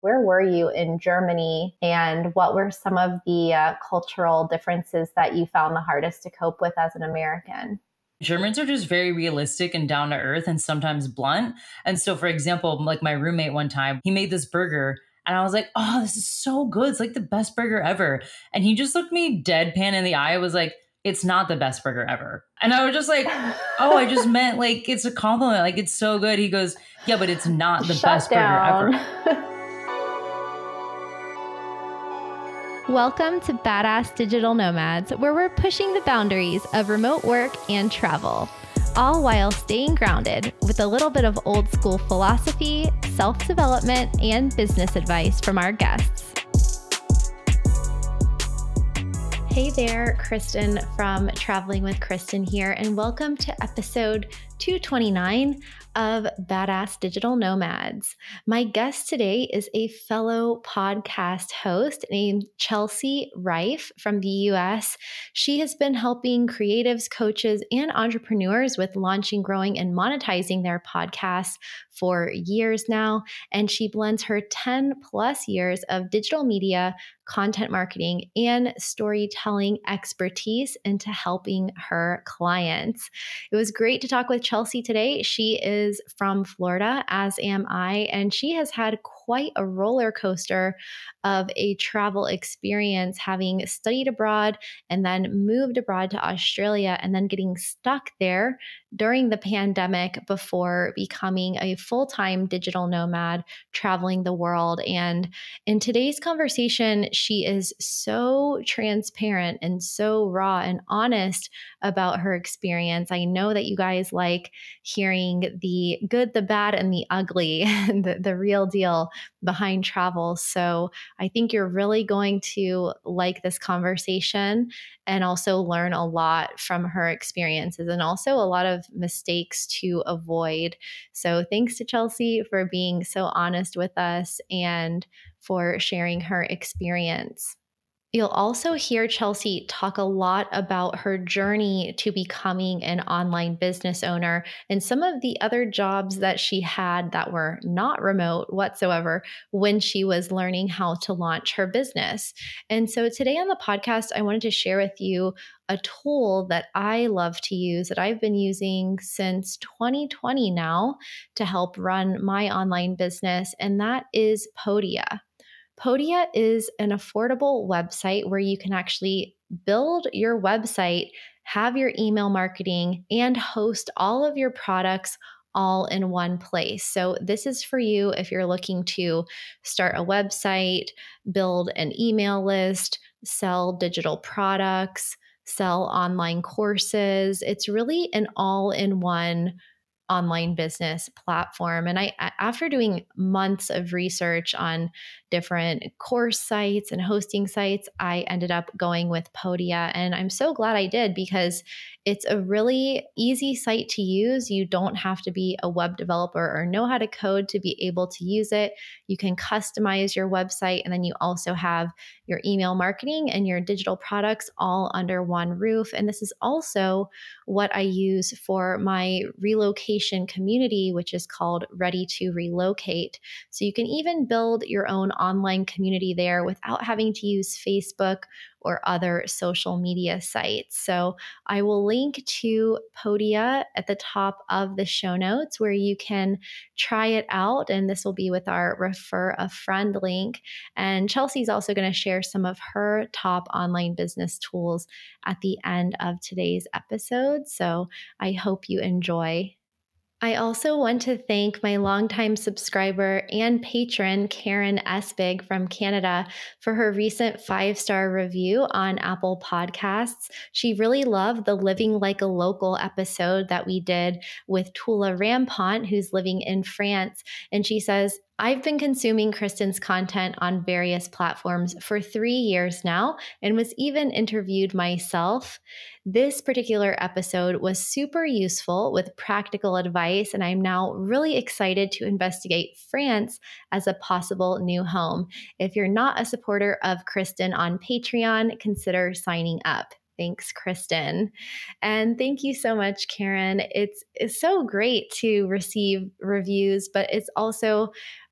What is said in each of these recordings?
Where were you in Germany, and what were some of the uh, cultural differences that you found the hardest to cope with as an American? Germans are just very realistic and down to earth and sometimes blunt. And so, for example, like my roommate one time, he made this burger and I was like, oh, this is so good. It's like the best burger ever. And he just looked me deadpan in the eye. was like, it's not the best burger ever. And I was just like, oh, I just meant like it's a compliment. Like it's so good. He goes, yeah, but it's not the Shut best down. burger ever. Welcome to Badass Digital Nomads, where we're pushing the boundaries of remote work and travel, all while staying grounded with a little bit of old school philosophy, self development, and business advice from our guests. Hey there, Kristin from Traveling with Kristin here, and welcome to episode 229 of Badass Digital Nomads. My guest today is a fellow podcast host named Chelsea Riffe from the US. She has been helping creatives, coaches, and entrepreneurs with launching, growing, and monetizing their podcasts for years now. And she blends her 10 plus years of digital media, content marketing, and storytelling expertise into helping her clients. It was great to talk with Chelsea today. She is from Florida, as am I, and she has had quite a roller coaster of a travel experience, having studied abroad and then moved abroad to Australia and then getting stuck there during the pandemic before becoming a full time digital nomad, traveling the world. And in today's conversation, she is so transparent and so raw and honest about her experience. I know that you guys like hearing the good, the bad, and the ugly, the, the real deal behind travel. So I think you're really going to like this conversation and also learn a lot from her experiences and also a lot of mistakes to avoid. So thanks to Chelsea for being so honest with us and for sharing her experience. You'll also hear Chelsea talk a lot about her journey to becoming an online business owner and some of the other jobs that she had that were not remote whatsoever when she was learning how to launch her business. And so today on the podcast, I wanted to share with you a tool that I love to use that I've been using since 2020 now to help run my online business, and that is Podia. Podia is an affordable website where you can actually build your website, have your email marketing, and host all of your products all in one place. So, this is for you if you're looking to start a website, build an email list, sell digital products, sell online courses. It's really an all in one online business platform. And I, after doing months of research on different course sites and hosting sites, I ended up going with Podia. And I'm so glad I did because it's a really easy site to use. You don't have to be a web developer or know how to code to be able to use it. You can customize your website, and then you also have your email marketing and your digital products all under one roof. And this is also what I use for my relocation community, which is called Ready to Relocate. So you can even build your own online community there without having to use Facebook or other social media sites. So I will link to Podia at the top of the show notes where you can try it out. And this will be with our refer a friend link. And Chelsea's also going to share some of her top online business tools at the end of today's episode. So I hope you enjoy I also want to thank my longtime subscriber and patron, Karen Espig from Canada, for her recent five star review on Apple Podcasts. She really loved the Living Like a Local episode that we did with Tula Rampont, who's living in France. And she says, I've been consuming Kristin's content on various platforms for three years now and was even interviewed myself. This particular episode was super useful with practical advice, and I'm now really excited to investigate France as a possible new home. If you're not a supporter of Kristin on Patreon, consider signing up. Thanks, Kristin. And thank you so much, Karen. It's, it's so great to receive reviews, but it's also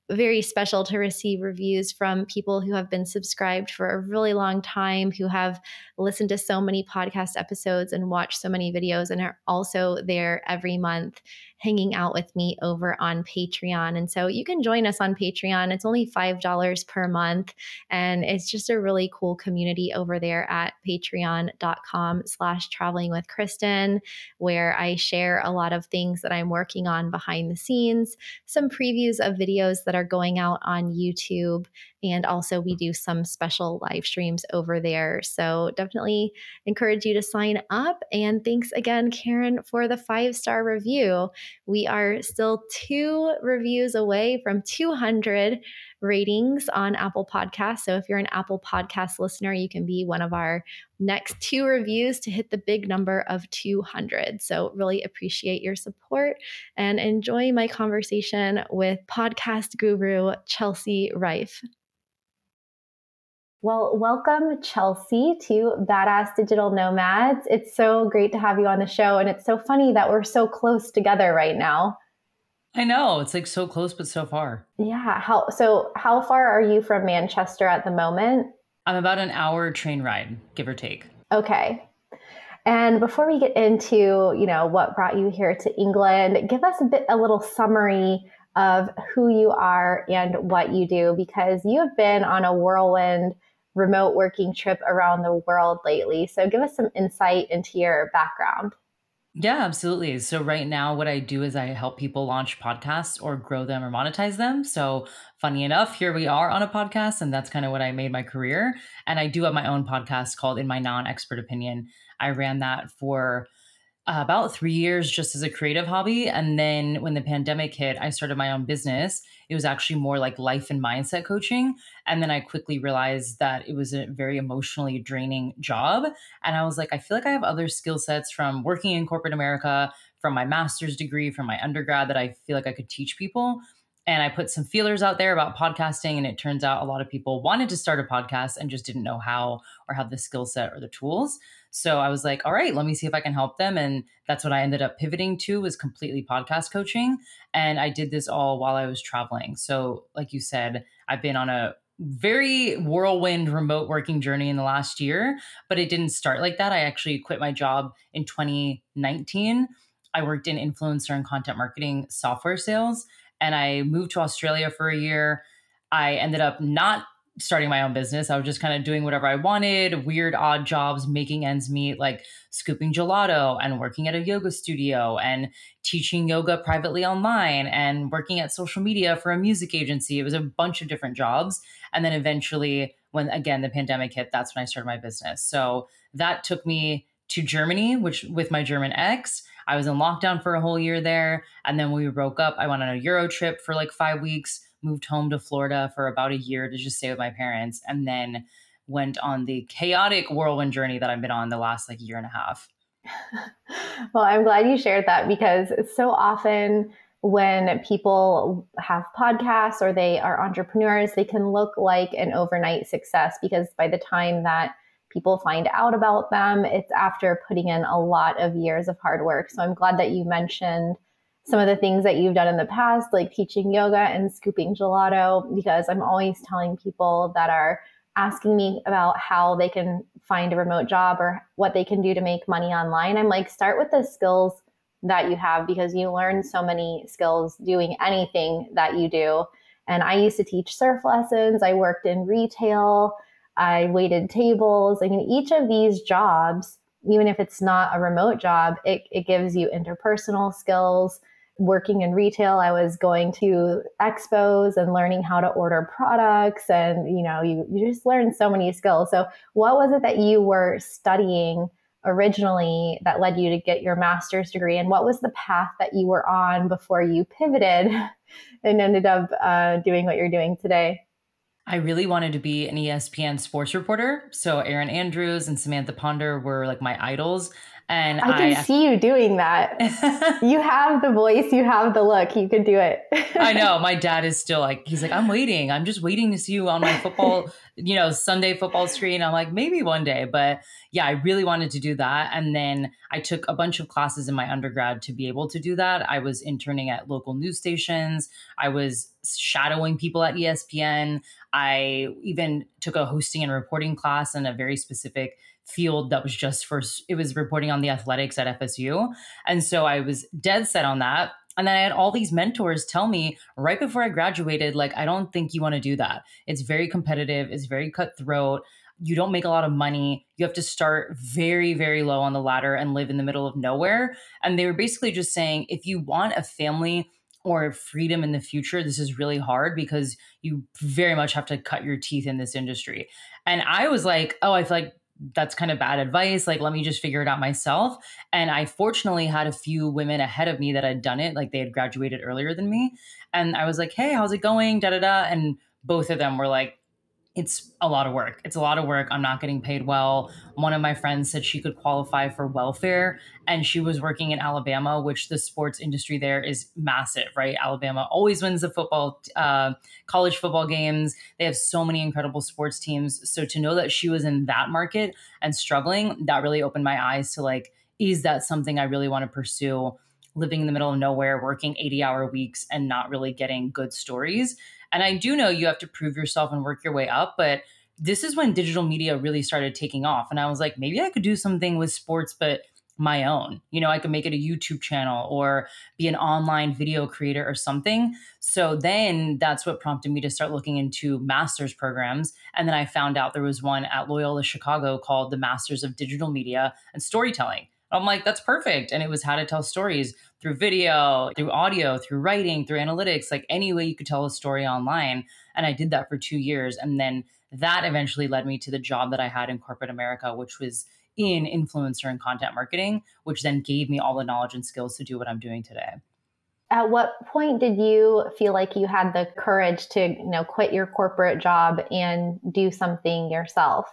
very special to receive reviews from people who have been subscribed for a really long time, who have listened to so many podcast episodes and watched so many videos, and are also there every month hanging out with me over on Patreon. And so you can join us on Patreon. It's only $5 per month. And it's just a really cool community over there at patreon.com slash traveling with Kristin, where I share a lot of things that I'm working on behind the scenes, some previews of videos that are going out on YouTube. And also, we do some special live streams over there. So, definitely encourage you to sign up. And thanks again, Karen, for the five star review. We are still two reviews away from 200 ratings on Apple Podcasts. So, if you're an Apple Podcast listener, you can be one of our next two reviews to hit the big number of 200. So, really appreciate your support and enjoy my conversation with podcast guru Chelsea Riffe. Well, welcome, Chelsea, to Badass Digital Nomads. It's so great to have you on the show. And it's so funny that we're so close together right now. I know. It's like so close, but so far. Yeah. How so how far are you from Manchester at the moment? I'm about an hour train ride, give or take. Okay. And before we get into, you know, what brought you here to England, give us a bit a little summary of who you are and what you do because you have been on a whirlwind remote working trip around the world lately. So give us some insight into your background. Yeah, absolutely. So, right now, what I do is I help people launch podcasts or grow them or monetize them. So, funny enough, here we are on a podcast, and that's kind of what I made my career. And I do have my own podcast called In My Non Expert Opinion. I ran that for Uh, about three years just as a creative hobby. And then when the pandemic hit, I started my own business. It was actually more like life and mindset coaching. And then I quickly realized that it was a very emotionally draining job. And I was like, I feel like I have other skill sets from working in corporate America, from my master's degree, from my undergrad that I feel like I could teach people. And I put some feelers out there about podcasting, and it turns out a lot of people wanted to start a podcast and just didn't know how or have the skill set or the tools. So I was like, all right, let me see if I can help them. And that's what I ended up pivoting to was completely podcast coaching. And I did this all while I was traveling. So, like you said, I've been on a very whirlwind remote working journey in the last year, but it didn't start like that. I actually quit my job in 2019. I worked in influencer and content marketing software sales, and I moved to Australia for a year. I ended up not starting my own business. I was just kind of doing whatever I wanted, weird, odd jobs, making ends meet, like scooping gelato and working at a yoga studio and teaching yoga privately online and working at social media for a music agency. It was a bunch of different jobs. And then eventually, when again the pandemic hit, that's when I started my business. So that took me to Germany, which with my German ex. I was in lockdown for a whole year there. And then when we broke up, I went on a Euro trip for like five weeks moved home to Florida for about a year to just stay with my parents, and then went on the chaotic whirlwind journey that I've been on the last like year and a half. well, I'm glad you shared that because so often when people have podcasts or they are entrepreneurs, they can look like an overnight success because by the time that people find out about them, it's after putting in a lot of years of hard work. So I'm glad that you mentioned some of the things that you've done in the past, like teaching yoga and scooping gelato, because I'm always telling people that are asking me about how they can find a remote job or what they can do to make money online. I'm like, start with the skills that you have because you learn so many skills doing anything that you do. And I used to teach surf lessons, I worked in retail, I waited tables. I mean, each of these jobs, even if it's not a remote job, it, it gives you interpersonal skills working in retail, I was going to expos and learning how to order products. And, you know, you, you just learn so many skills. So, what was it that you were studying originally that led you to get your master's degree? And what was the path that you were on before you pivoted and ended up uh, doing what you're doing today? I really wanted to be an ESPN sports reporter. So Erin Andrews and Samantha Ponder were like my idols. And I can I, see you doing that. you have the voice, you have the look, you could do it. I know. My dad is still like, he's like, I'm waiting. I'm just waiting to see you on my football, you know, Sunday football screen. I'm like, maybe one day. But yeah, I really wanted to do that. And then I took a bunch of classes in my undergrad to be able to do that. I was interning at local news stations. I was shadowing people at ESPN. I even took a hosting and reporting class in a very specific field that was just for it was reporting on the athletics at FSU. And so I was dead set on that. And then I had all these mentors tell me right before I graduated, like, I don't think you want to do that. It's very competitive, it's very cutthroat. You don't make a lot of money. You have to start very, very low on the ladder and live in the middle of nowhere. And they were basically just saying if you want a family or freedom in the future, this is really hard because you very much have to cut your teeth in this industry. And I was like, oh, I feel like that's kind of bad advice. Like, let me just figure it out myself. And I fortunately had a few women ahead of me that had done it, like they had graduated earlier than me. And I was like, hey, how's it going? Da da da. And both of them were like, it's a lot of work. It's a lot of work. I'm not getting paid well. One of my friends said she could qualify for welfare and she was working in Alabama, which the sports industry there is massive, right? Alabama always wins the football, uh, college football games. They have so many incredible sports teams. So to know that she was in that market and struggling, that really opened my eyes to like, is that something I really want to pursue? Living in the middle of nowhere, working 80 hour weeks and not really getting good stories. And I do know you have to prove yourself and work your way up, but this is when digital media really started taking off. And I was like, maybe I could do something with sports, but my own. You know, I could make it a YouTube channel or be an online video creator or something. So then that's what prompted me to start looking into master's programs. And then I found out there was one at Loyola Chicago called the Masters of Digital Media and Storytelling. I'm like, that's perfect. And it was how to tell stories through video, through audio, through writing, through analytics, like any way you could tell a story online. And I did that for two years. And then that eventually led me to the job that I had in corporate America, which was in influencer and content marketing, which then gave me all the knowledge and skills to do what I'm doing today. At what point did you feel like you had the courage to, you know, quit your corporate job and do something yourself?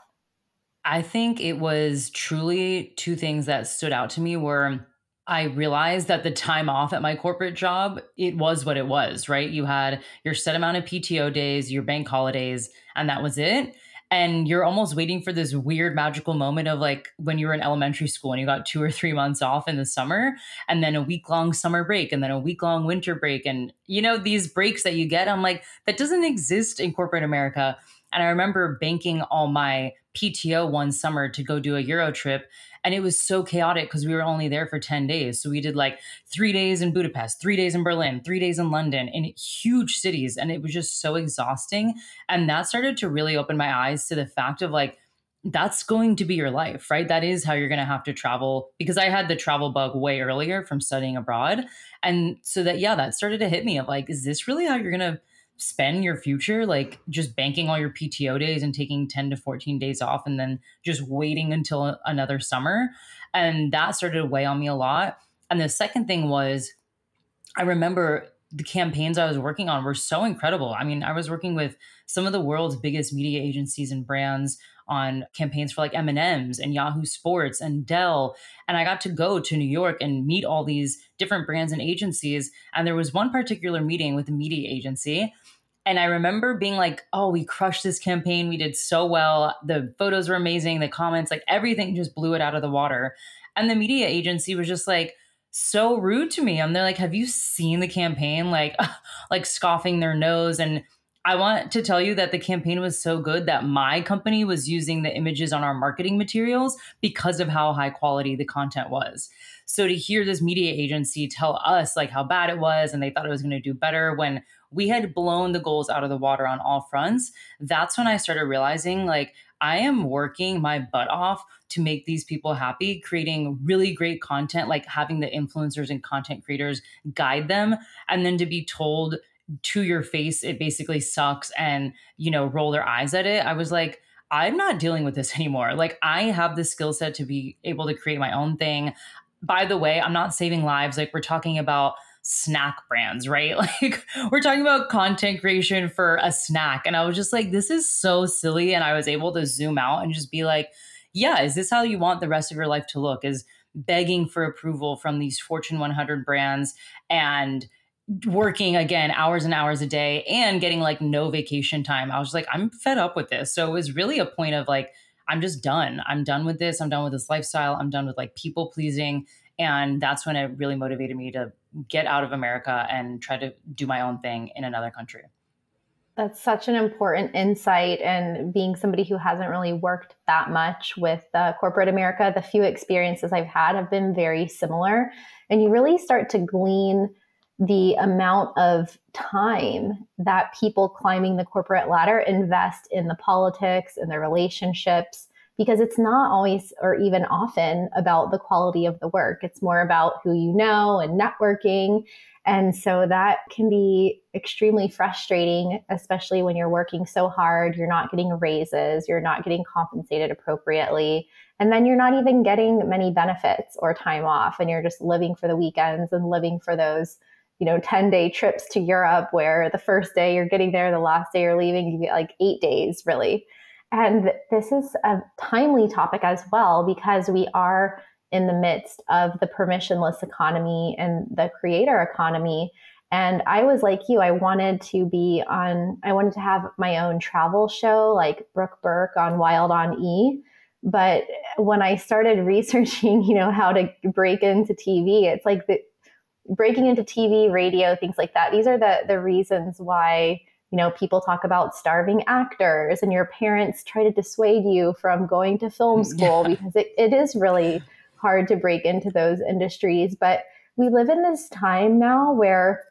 I think it was truly two things that stood out to me were I realized that the time off at my corporate job, it was what it was, right? You had your set amount of PTO days, your bank holidays, and that was it. And you're almost waiting for this weird magical moment of like when you were in elementary school and you got two or three months off in the summer, and then a week long summer break, and then a week long winter break. And, you know, these breaks that you get, I'm like, that doesn't exist in corporate America. And I remember banking all my PTO one summer to go do a Euro trip and it was so chaotic because we were only there for 10 days so we did like three days in budapest three days in berlin three days in london in huge cities and it was just so exhausting and that started to really open my eyes to the fact of like that's going to be your life, right? That is how you're going to have to travel because I had the travel bug way earlier from studying abroad. And so that, yeah, that started to hit me of like, is this really how you're going to spend your future like just banking all your PTO days and taking 10 to 14 days off and then just waiting until another summer. And that started to weigh on me a lot. And the second thing was, I remember the campaigns I was working on were so incredible. I mean, I was working with some of the world's biggest media agencies and brands on campaigns for like M&Ms and Yahoo Sports and Dell and I got to go to New York and meet all these different brands and agencies and there was one particular meeting with a media agency and I remember being like, oh, we crushed this campaign. We did so well. The photos were amazing. The comments, like everything just blew it out of the water. And the media agency was just like, so rude to me. And they're like, have you seen the campaign? Like, like scoffing their nose. And I want to tell you that the campaign was so good that my company was using the images on our marketing materials because of how high quality the content was. So to hear this media agency tell us like how bad it was and they thought it was going to do better when we had blown the goals out of the water on all fronts, that's when I started realizing like I am working my butt off to make these people happy, creating really great content, like having the influencers and content creators guide them, and then to be told to your face it basically sucks and, you know, roll their eyes at it. I was like, I'm not dealing with this anymore. Like, I have the skill set to be able to create my own thing. By the way, I'm not saving lives. Like, we're talking about snack brands, right? Like we're talking about content creation for a snack. And I was just like, this is so silly. And I was able to zoom out and just be like, yeah, is this how you want the rest of your life to look? Is begging for approval from these Fortune 100 brands and working again hours and hours a day and getting like no vacation time. I was like, I'm fed up with this. So it was really a point of like, I'm just done. I'm done with this. I'm done with this lifestyle. I'm done with like people pleasing. And that's when it really motivated me to get out of America and try to do my own thing in another country. That's such an important insight. And being somebody who hasn't really worked that much with uh, corporate America, the few experiences I've had have been very similar. And you really start to glean the amount of time that people climbing the corporate ladder invest in the politics and their relationships because it's not always or even often about the quality of the work. It's more about who you know and networking. And so that can be extremely frustrating, especially when you're working so hard, you're not getting raises, you're not getting compensated appropriately. And then you're not even getting many benefits or time off, and you're just living for the weekends and living for those you know 10 day trips to europe where the first day you're getting there the last day you're leaving you get like eight days really and this is a timely topic as well because we are in the midst of the permissionless economy and the creator economy. And I was like you, I wanted to be on, I wanted to have my own travel show like Brooke Burke on Wild on E. But when I started researching, you know, how to break into TV, it's like the breaking into TV, radio, things like that. These are the the reasons why you know, people talk about starving actors and your parents try to dissuade you from going to film mm, school yeah. because it, it is really hard to break into those industries. But we live in this time now where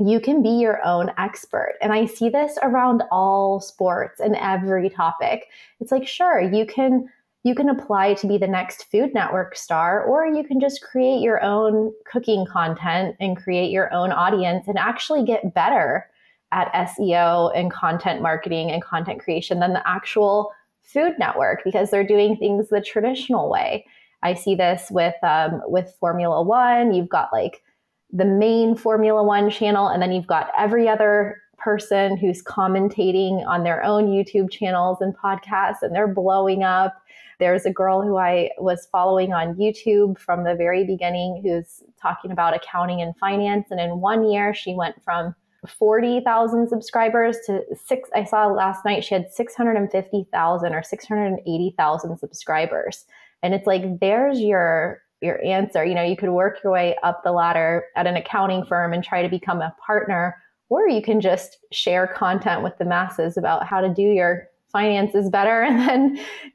you can be your own expert. And I see this around all sports and every topic. It's like, sure, you can you can apply to be the next Food Network star, or you can just create your own cooking content and create your own audience and actually get better at SEO and content marketing and content creation than the actual Food Network because they're doing things the traditional way. I see this with um, with Formula One. You've got like the main Formula One channel, and then you've got every other person who's commentating on their own YouTube channels and podcasts, and they're blowing up. There's a girl who I was following on YouTube from the very beginning who's talking about accounting and finance. And in one year, she went from 40,000 subscribers to six. I saw last night she had 650,000 or 680,000 subscribers. And it's like, there's your your answer. You know, you could work your way up the ladder at an accounting firm and try to become a partner, or you can just share content with the masses about how to do your finances better and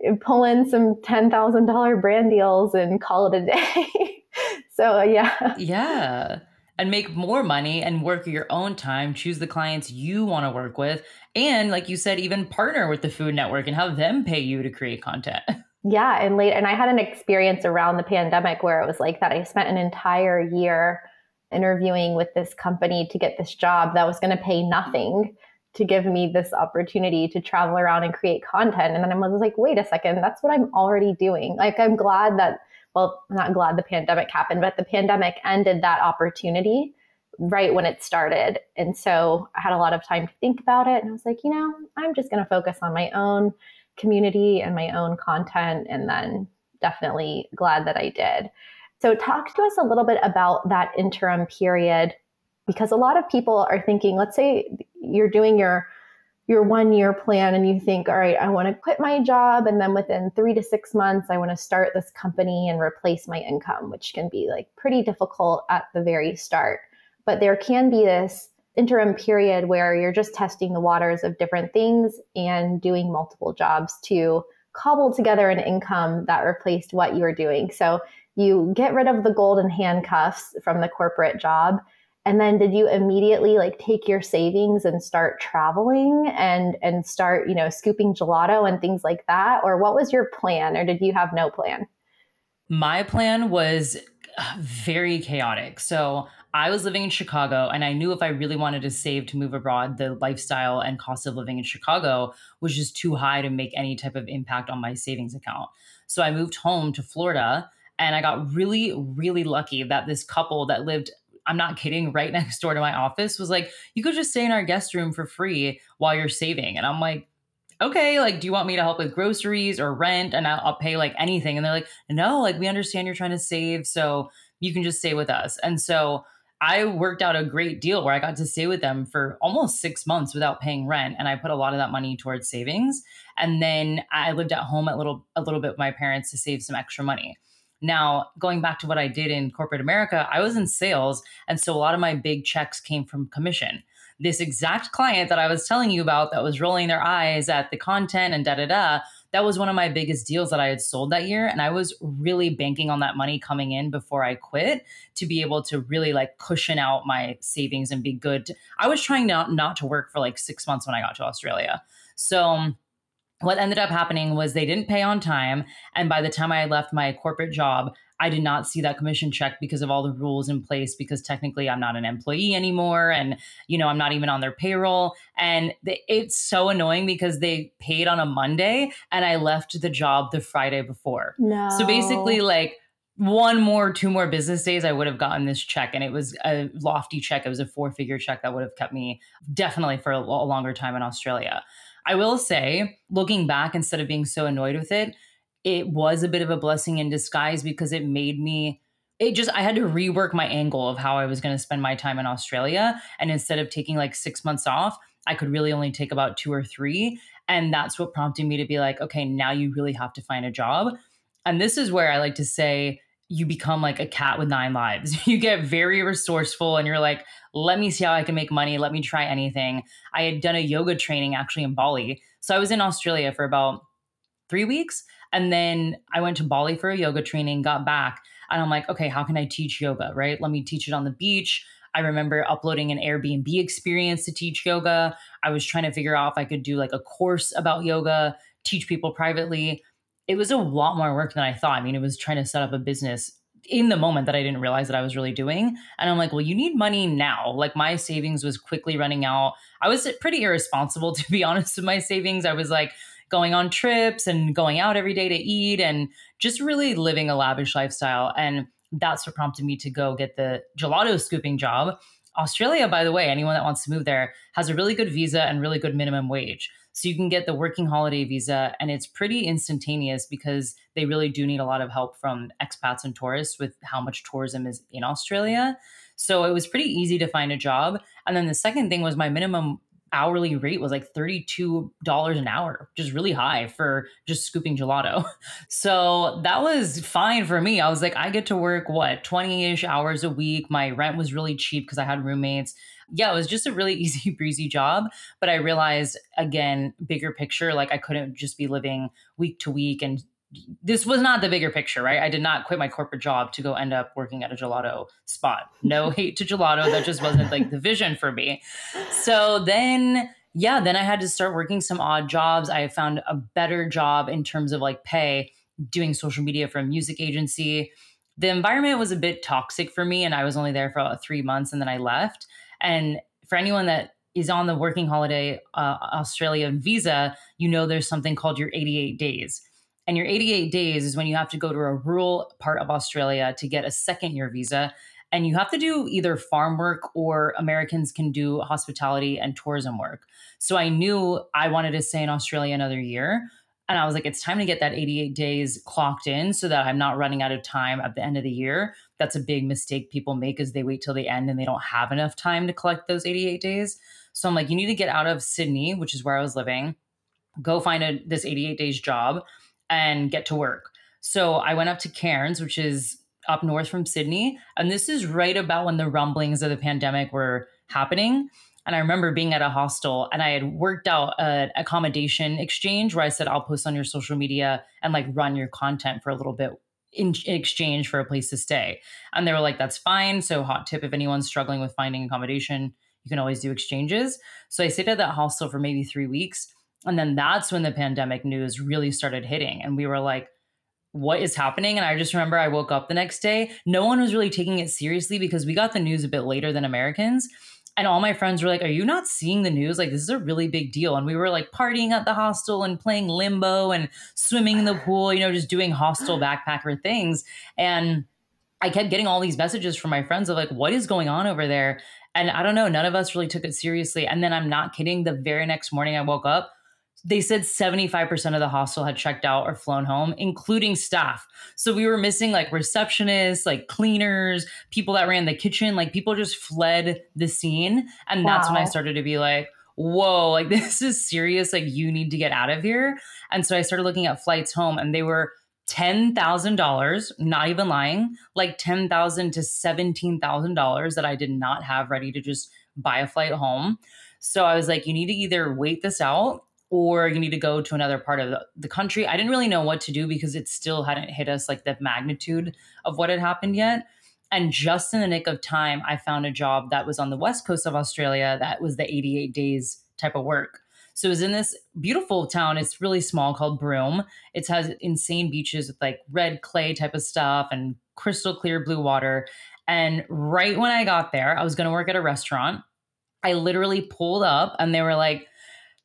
then pull in some $10,000 brand deals and call it a day. so, yeah. Yeah and make more money and work your own time, choose the clients you want to work with, and like you said, even partner with the Food Network and have them pay you to create content. Yeah, and late and I had an experience around the pandemic where it was like that. I spent an entire year interviewing with this company to get this job that was going to pay nothing to give me this opportunity to travel around and create content. And then I was like, wait a second, that's what I'm already doing. Like, I'm glad that well, I'm not glad the pandemic happened, but the pandemic ended that opportunity right when it started. And so I had a lot of time to think about it. And I was like, you know, I'm just going to focus on my own community and my own content. And then definitely glad that I did. So, talk to us a little bit about that interim period because a lot of people are thinking, let's say you're doing your your one year plan and you think, all right, I want to quit my job. And then within three to six months, I want to start this company and replace my income, which can be like pretty difficult at the very start. But there can be this interim period where you're just testing the waters of different things and doing multiple jobs to cobble together an income that replaced what you were doing. So you get rid of the golden handcuffs from the corporate job and then did you immediately like take your savings and start traveling and and start you know scooping gelato and things like that? Or what was your plan or did you have no plan? My plan was uh, very chaotic. So I was living in Chicago and I knew if I really wanted to save to move abroad, the lifestyle and cost of living in Chicago was just too high to make any type of impact on my savings account. So I moved home to Florida and I got really, really lucky that this couple that lived I'm not kidding, right next door to my office was like, you could just stay in our guest room for free while you're saving. And I'm like, okay, like, do you want me to help with groceries or rent? And I'll, I'll pay like anything. And they're like, no, like, we understand you're trying to save. So you can just stay with us. And so I worked out a great deal where I got to stay with them for almost six months without paying rent. And I put a lot of that money towards savings. And then I lived at home a little, a little bit with my parents to save some extra money. Now, going back to what I did in corporate America, I was in sales. And so a lot of my big checks came from commission. This exact client that I was telling you about that was rolling their eyes at the content and da da da, that was one of my biggest deals that I had sold that year. And I was really banking on that money coming in before I quit to be able to really like cushion out my savings and be good. I was trying not, not to work for like six months when I got to Australia. So, what ended up happening was they didn't pay on time. And by the time I left my corporate job, I did not see that commission check because of all the rules in place, because technically I'm not an employee anymore. And, you know, I'm not even on their payroll. And it's so annoying because they paid on a Monday and I left the job the Friday before. No. So basically, like, one more, two more business days, I would have gotten this check. And it was a lofty check. It was a four figure check that would have kept me definitely for a, a longer time in Australia. I will say, looking back, instead of being so annoyed with it, it was a bit of a blessing in disguise because it made me it just I had to rework my angle of how I was going to spend my time in Australia. And instead of taking like 6 months off I could really only take about 2 or 3 and that's what prompted me to be like okay now you really have to find a job. And this is where I like to say you become like a cat with nine lives. You get very resourceful and you're like, let me see how I can make money. Let me try anything. I had done a yoga training actually in Bali. So I was in Australia for about three weeks. And then I went to Bali for a yoga training, got back, and I'm like, okay, how can I teach yoga? Right? Let me teach it on the beach. I remember uploading an Airbnb experience to teach yoga. I was trying to figure out if I could do like a course about yoga, teach people privately it was a lot more work than I thought. I mean, it was trying to set up a business in the moment that I didn't realize that I was really doing. And I'm like, well, you need money now. Like my savings was quickly running out. I was pretty irresponsible, to be honest, with my savings. I was like going on trips and going out every day to eat and just really living a lavish lifestyle. And that's what prompted me to go get the gelato scooping job. Australia, by the way, anyone that wants to move there has a really good visa and really good minimum wage. So you can get the working holiday visa, and it's pretty instantaneous because they really do need a lot of help from expats and tourists with how much tourism is in Australia. So it was pretty easy to find a job. And then the second thing was my minimum hourly rate was like $32 an hour, is really high for just scooping gelato. So that was fine for me. I was like, I get to work what 20 ish hours a week. My rent was really cheap because I had roommates. Yeah, it was just a really easy breezy job. But I realized again, bigger picture, like I couldn't just be living week to week and this was not the bigger picture, right? I did not quit my corporate job to go end up working at a gelato spot. No hate to gelato. That just wasn't like the vision for me. So then, yeah, then I had to start working some odd jobs. I found a better job in terms of like pay doing social media for a music agency. The environment was a bit toxic for me, and I was only there for about three months and then I left. And for anyone that is on the working holiday uh, Australian visa, you know there's something called your 88 days and your 88 days is when you have to go to a rural part of Australia to get a second year visa. And you have to do either farm work or Americans can do hospitality and tourism work. So I knew I wanted to stay in Australia another year. And I was like, it's time to get that 88 days clocked in so that I'm not running out of time at the end of the year. That's a big mistake people make is they wait till the end and they don't have enough time to collect those 88 days. So I'm like, you need to get out of Sydney, which is where I was living, go find a, this 88 days job and get to work. So I went up to Cairns, which is up north from Sydney. And this is right about when the rumblings of the pandemic were happening. And I remember being at a hostel and I had worked out an accommodation exchange where I said, I'll post on your social media and like run your content for a little bit in exchange for a place to stay. And they were like, that's fine. So, hot tip if anyone's struggling with finding accommodation, you can always do exchanges. So, I stayed at that hostel for maybe three weeks. And then that's when the pandemic news really started hitting. And we were like, what is happening? And I just remember I woke up the next day. No one was really taking it seriously because we got the news a bit later than Americans. And all my friends were like, Are you not seeing the news? Like, this is a really big deal. And we were like partying at the hostel and playing limbo and swimming in the pool, you know, just doing hostel backpacker things. And I kept getting all these messages from my friends of like, What is going on over there? And I don't know, none of us really took it seriously. And then I'm not kidding. The very next morning I woke up, they said 75% of the hostel had checked out or flown home, including staff. So we were missing like receptionists, like cleaners, people that ran the kitchen, like people just fled the scene. And wow. that's when I started to be like, whoa, like this is serious. Like you need to get out of here. And so I started looking at flights home and they were $10,000, not even lying, like $10,000 to $17,000 that I did not have ready to just buy a flight home. So I was like, you need to either wait this out or you need to go to another part of the, country. I didn't really know what to do because it still hadn't hit us like the magnitude of what had happened yet. And just in the nick of time, I found a job that was on the west coast of Australia that was the 88 days type of work. So it was in this beautiful town. It's really small called Broome. It has insane beaches with like red clay type of stuff and crystal clear blue water. And right when I got there, I was going to work at a restaurant. I literally pulled up and they were like,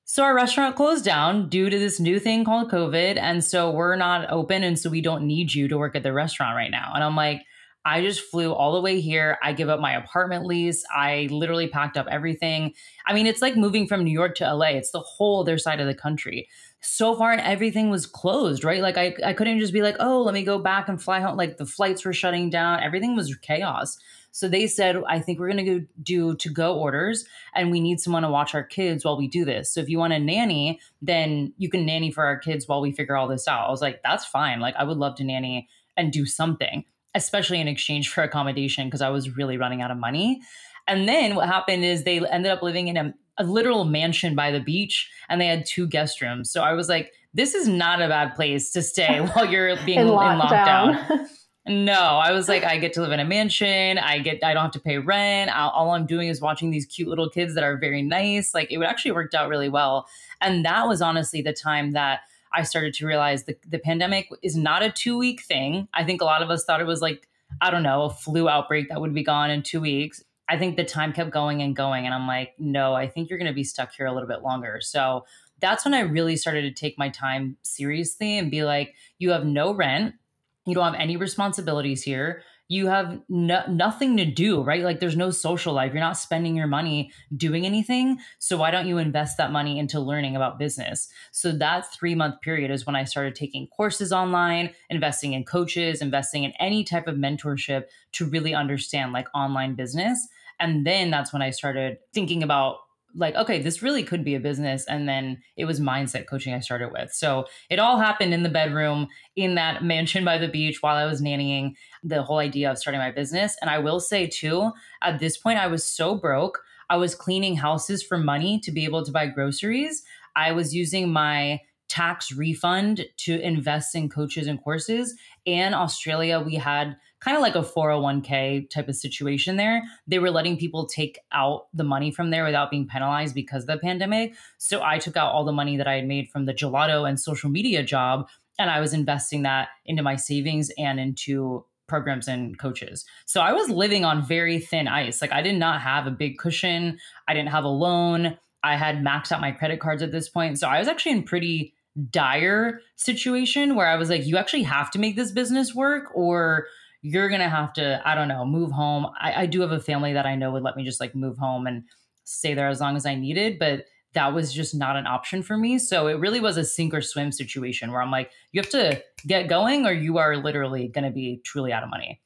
so our restaurant closed down due to this new thing called COVID. And so we're not open. And so we don't need you to work at the restaurant right now. And I'm like, I just flew all the way here. I give up my apartment lease. I literally packed up everything. I mean, it's like moving from New York to LA. It's the whole other side of the country. So far, and everything was closed, right? Like, I, I couldn't just be like, oh, let me go back and fly home. Like, the flights were shutting down. Everything was chaos. So they said, I think we're going to go do to go orders and we need someone to watch our kids while we do this. So if you want a nanny, then you can nanny for our kids while we figure all this out. I was like, that's fine. Like, I would love to nanny and do something especially in exchange for accommodation because I was really running out of money. And then what happened is they ended up living in a, a, literal mansion by the beach and they had two guest rooms. So I was like, this is not a bad place to stay while you're being in, lockdown. In lockdown. no, I was like, I get to live in a mansion. I get, I don't have to pay rent. i all I'm doing is watching these cute little kids that are very nice. Like it actually worked out really well. And that was honestly the time that I started to realize the, the pandemic is not a two week thing. I think a lot of us thought it was like, I don't know, a flu outbreak that would be gone in two weeks. I think the time kept going and going. And I'm like, no, I think you're going to be stuck here a little bit longer. So that's when I really started to take my time seriously and be like, you have no rent. You don't have any responsibilities here you have no, nothing to do, right? Like there's no social life. You're not spending your money doing anything. So why don't you invest that money into learning about business? So that three month period is when I started taking courses online, investing in coaches, investing in any type of mentorship to really understand like online business. And then that's when I started thinking about like, okay, this really could be a business. And then it was mindset coaching I started with. So it all happened in the bedroom in that mansion by the beach while I was nannying the whole idea of starting my business. And I will say, too, at this point, I was so broke. I was cleaning houses for money to be able to buy groceries. I was using my tax refund to invest in coaches and courses. In Australia, we had kind of like a 401k type of situation there. They were letting people take out the money from there without being penalized because of the pandemic. So I took out all the money that I had made from the gelato and social media job and I was investing that into my savings and into programs and coaches. So I was living on very thin ice. Like I did not have a big cushion. I didn't have a loan. I had maxed out my credit cards at this point. So I was actually in pretty dire situation where I was like, you actually have to make this business work or you're gonna have to i don't know move home I, I do have a family that i know would let me just like move home and stay there as long as i needed but that was just not an option for me so it really was a sink or swim situation where i'm like you have to get going or you are literally gonna be truly out of money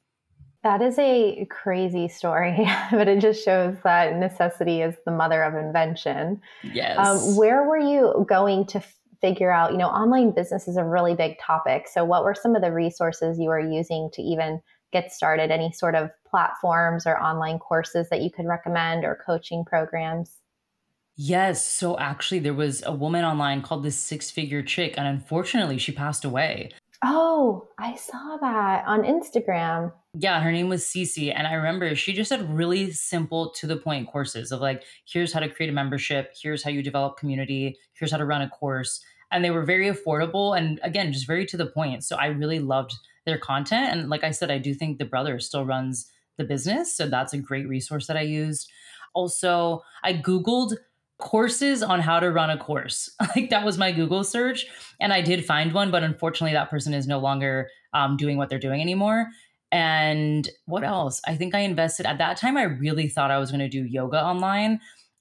that is a crazy story, but it just shows that necessity is the mother of invention. Yes. Um, where were you going to figure out, you know, online business is a really big topic. So, what were some of the resources you were using to even get started? Any sort of platforms or online courses that you could recommend or coaching programs? Yes. So, actually, there was a woman online called the Six Figure Chick, and unfortunately, she passed away. Oh, I saw that on Instagram. Yeah, her name was Cece. And I remember she just had really simple to the point courses of like, here's how to create a membership, here's how you develop community, here's how to run a course. And they were very affordable and again, just very to the point. So I really loved their content. And like I said, I do think the brother still runs the business. So that's a great resource that I used. Also, I Googled courses on how to run a course. like that was my Google search. And I did find one, but unfortunately, that person is no longer um, doing what they're doing anymore. And what else? I think I invested at that time. I really thought I was going to do yoga online.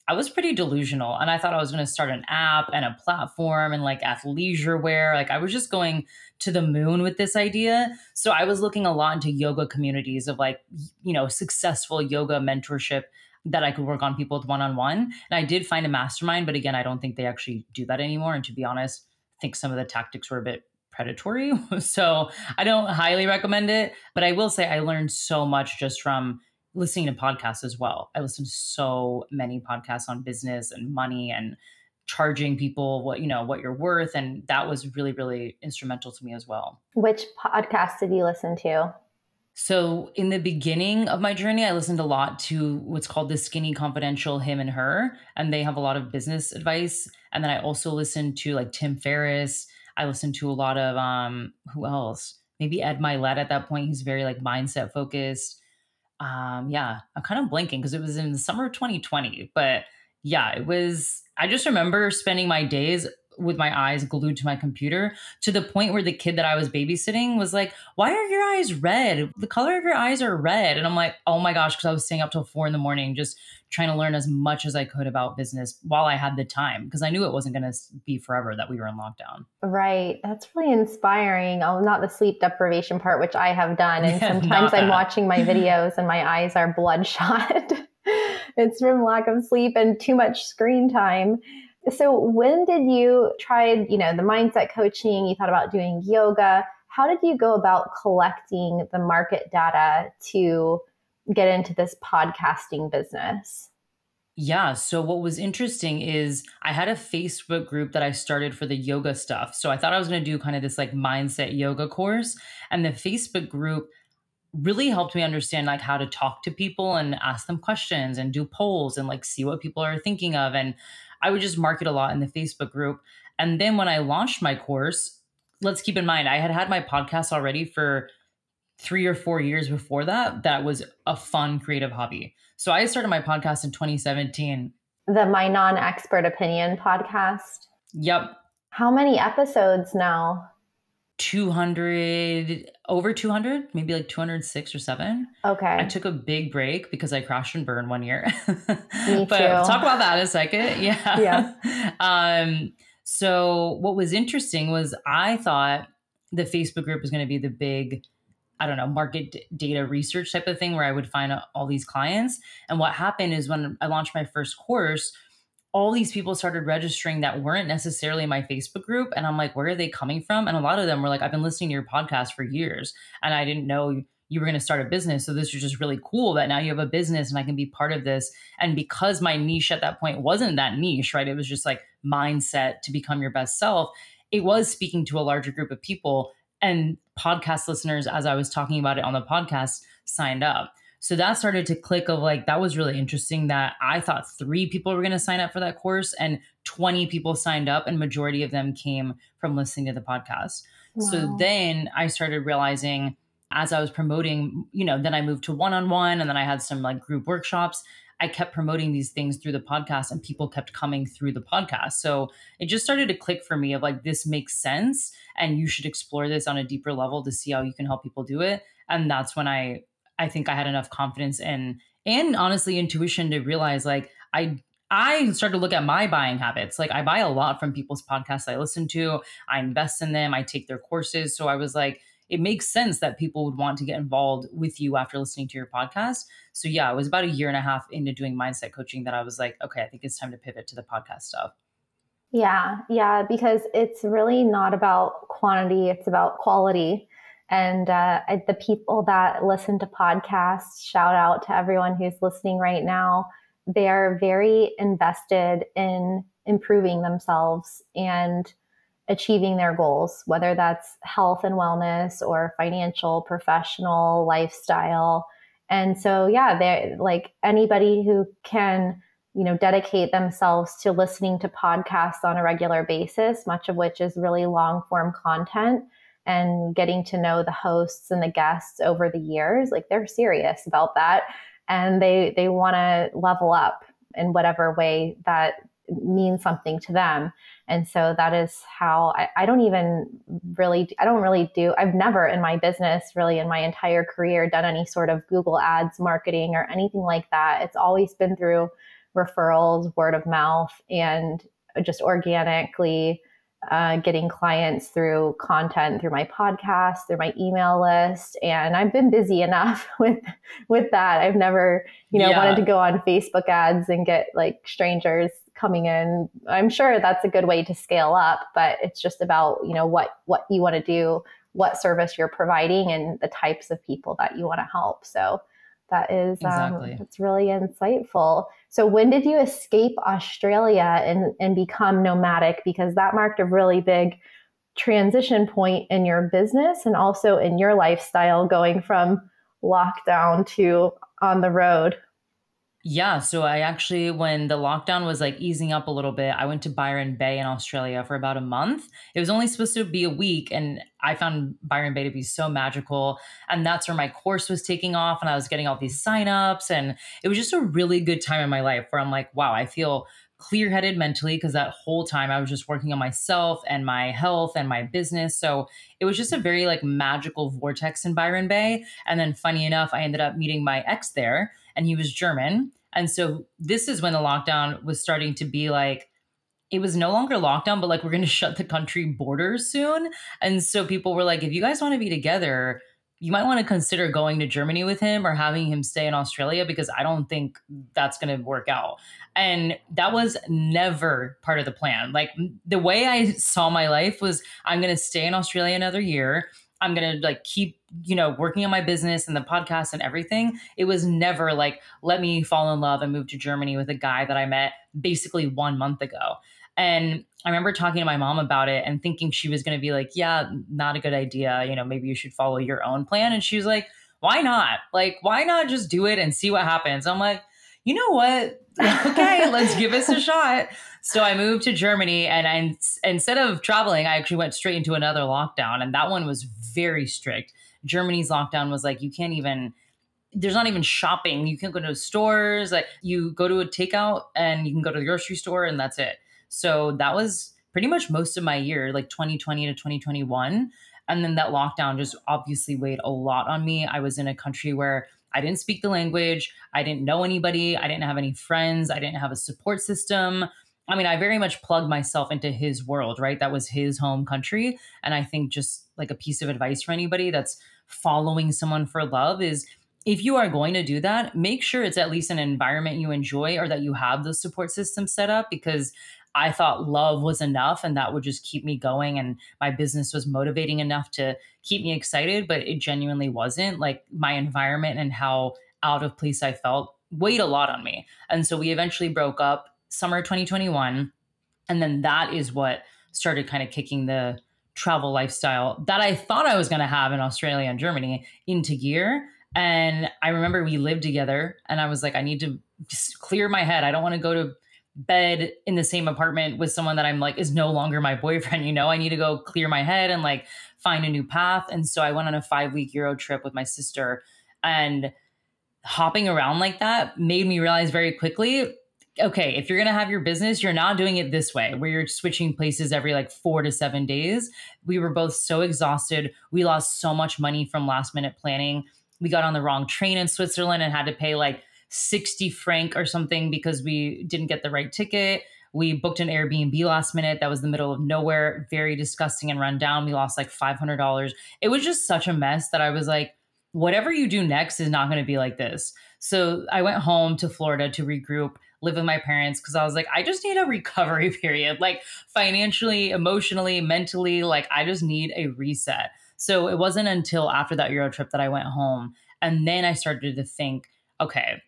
I was pretty delusional and I thought I was going to start an app and a platform and like athleisure wear. Like I was just going to the moon with this idea. So I was looking a lot into yoga communities of like, you know, successful yoga mentorship that I could work on people with one on one. And I did find a mastermind, but again, I don't think they actually do that anymore. And to be honest, I think some of the tactics were a bit predatory. so I don't highly recommend it, but I will say I learned so much just from listening to podcasts as well. I listen to so many podcasts on business and money and charging people what you know what you're worth and that was really really instrumental to me as well. Which podcast did you listen to? So, in the beginning of my journey, I listened a lot to what's called the Skinny Confidential Him and Her, and they have a lot of business advice. And then I also listened to like Tim Ferriss. I listened to a lot of um who else? Maybe Ed Mylett at that point. He's very like mindset focused. Um, yeah, I'm kind of blinking because it was in the summer of 2020. But yeah, it was I just remember spending my days with my eyes glued to my computer to the point where the kid that I was babysitting was like, Why are your eyes red? The color of your eyes are red. And I'm like, Oh my gosh, because I was staying up till four in the morning just trying to learn as much as I could about business while I had the time because I knew it wasn't going to be forever that we were in lockdown. Right. That's really inspiring. Oh, not the sleep deprivation part, which I have done. And sometimes I'm watching my videos and my eyes are bloodshot. it's from lack of sleep and too much screen time. So when did you try, you know, the mindset coaching, you thought about doing yoga. How did you go about collecting the market data to get into this podcasting business? Yeah. So, what was interesting is I had a Facebook group that I started for the yoga stuff. So, I thought I was going to do kind of this like mindset yoga course. And the Facebook group really helped me understand like how to talk to people and ask them questions and do polls and like see what people are thinking of. And I would just market a lot in the Facebook group. And then when I launched my course, let's keep in mind, I had had my podcast already for three or four years before that. That was a fun creative hobby. So I started my podcast in 2017. The My Non Expert Opinion podcast. Yep. How many episodes now? 200 over 200 maybe like 206 or 7 okay. i took a big break because i crashed and burned one year. Me but too. talk about that in a second. Yeah. Yeah. Um so what was interesting was i thought the facebook group was going to be the big i don't know market d- data research type of thing where i would find all these clients. And what happened is when i launched my first course all these people started registering that weren't necessarily my Facebook group. And I'm like, where are they coming from? And a lot of them were like, I've been listening to your podcast for years and I didn't know you were going to start a business. So this is just really cool that now you have a business and I can be part of this. And because my niche at that point wasn't that niche, right? It was just like mindset to become your best self. It was speaking to a larger group of people and podcast listeners, as I was talking about it on the podcast, signed up. So that started to click of like, that was really interesting that I thought three people were going to sign up for that course and 20 people signed up and majority of them came from listening to the podcast. Wow. So then I started realizing as I was promoting, you know, then I moved to one-on-one and then I had some like group workshops. I kept promoting these things through the podcast and people kept coming through the podcast. So it just started to click for me of like, this makes sense and you should explore this on a deeper level to see how you can help people do it. And that's when I I think I had enough confidence and and honestly intuition to realize like I I started to look at my buying habits. Like I buy a lot from people's podcasts I listen to. I invest in them. I take their courses. So I was like, it makes sense that people would want to get involved with you after listening to your podcast. So yeah, it was about a year and a half into doing mindset coaching that I was like, okay, I think it's time to pivot to the podcast stuff. Yeah, yeah, because it's really not about quantity, it's about quality. And uh, the people that listen to podcasts, shout out to everyone who's listening right now. They are very invested in improving themselves and achieving their goals, whether that's health and wellness or financial, professional, lifestyle. And so, yeah, they're like anybody who can, you know, dedicate themselves to listening to podcasts on a regular basis, much of which is really long form content and getting to know the hosts and the guests over the years like they're serious about that and they they want to level up in whatever way that means something to them. And so that is how I, I don't even really i don't really do i've never in my business really in my entire career done any sort of google ads marketing or anything like that. It's always been through referrals word of mouth and just organically uh, getting clients through content through my podcast through my email list and i've been busy enough with with that i've never you know yeah. wanted to go on facebook ads and get like strangers coming in. I'm sure that's a good way to scale up, but it's just about, you know, what what you want to do, what service you're providing and the types of people that you want to help. So that is um, exactly. um, it's really insightful. So when did you escape Australia and and become nomadic because that marked a really big transition point in your business and also in your lifestyle going from lockdown to on the road? Yeah. So I actually, when the lockdown was like easing up a little bit, I went to Byron Bay in Australia for about a month. It was only supposed to be a week. And I found Byron Bay to be so magical. And that's where my course was taking off. And I was getting all these signups. And it was just a really good time in my life where I'm like, wow, I feel clear headed mentally because that whole time I was just working on myself and my health and my business. So it was just a very like magical vortex in Byron Bay. And then, funny enough, I ended up meeting my ex there and he was German. And so this is when the lockdown was starting to be like, it was no longer lockdown, but like we're going to shut the country borders soon. And so people were like, if you guys want to be together, you might want to consider going to Germany with him or having him stay in Australia because I don't think that's going to work out. And that was never part of the plan. Like the way I saw my life was I'm going to stay in Australia another year. I'm to like keep, you know, working on my business and the podcast and everything. It was never like, let me fall in love and move to Germany with a guy that I met basically one month ago. And I remember talking to my mom about it and thinking she was to be like, yeah, not a good idea. You know, maybe you should follow your own plan. And she was like, why not? Like, why not just do it and see what happens? I'm like, you know what? okay, let's give this a shot. So I moved to Germany and I, instead of traveling, I actually went straight into another lockdown. And that one was very strict. Germany's lockdown was like, you can't even, there's not even shopping. You can't go to stores, like you go to a takeout and you can go to the grocery store and that's it. So that was pretty much most of my year, like 2020 to 2021. And then that lockdown just obviously weighed a lot on me. I was in a country where I didn't speak the language. I didn't know anybody. I didn't have any friends. I didn't have a support system. I mean, I very much plugged myself into his world, right? That was his home country. And I think just like a piece of advice for anybody that's following someone for love is if you are going to do that, make sure it's at least an environment you enjoy or that you have the support system set up because I thought love was enough and that would just keep me going. And my business was motivating enough to keep me excited, but it genuinely wasn't. Like my environment and how out of place I felt weighed a lot on me. And so we eventually broke up summer 2021. And then that is what started kind of kicking the travel lifestyle that I thought I was going to have in Australia and Germany into gear. And I remember we lived together and I was like, I need to just clear my head. I don't want to go to bed in the same apartment with someone that I'm like is no longer my boyfriend, you know, I need to go clear my head and like find a new path. And so I went on a five week Euro trip with my sister and hopping around like that made me realize very quickly okay, if you're going to have your business, you're not doing it this way where you're switching places every like four to seven days. We were both so exhausted. We lost so much money from last minute planning. We got on the wrong train in Switzerland and had to pay like 60 franc or something because we didn't get the right ticket. We booked an Airbnb last minute that was the middle of nowhere, very disgusting and run down. We lost like $500. It was just such a mess that I was like, whatever you do next is not going to be like this. So I went home to Florida to regroup, live with my parents because I was like, I just need a recovery period, like financially, emotionally, mentally. Like, I just need a reset. So it wasn't until after that Euro trip that I went home. And then I started to think, okay,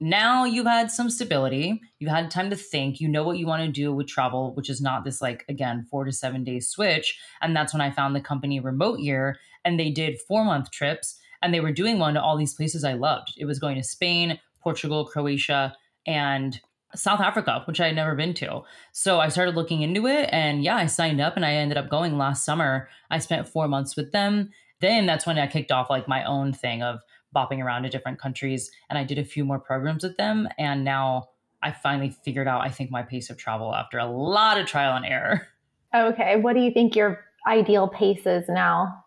now you've had some stability you've had time to think you know what you want to do with travel which is not this like again four to seven day switch and that's when i found the company remote year and they did four month trips and they were doing one to all these places i loved it was going to spain portugal croatia and south africa which i had never been to so i started looking into it and yeah i signed up and i ended up going last summer i spent four months with them then that's when i kicked off like my own thing of bopping around to different countries. And I did a few more programs with them. And now I finally figured out, I think, my pace of travel after a lot of trial and error. Okay. What do you think your ideal pace is now?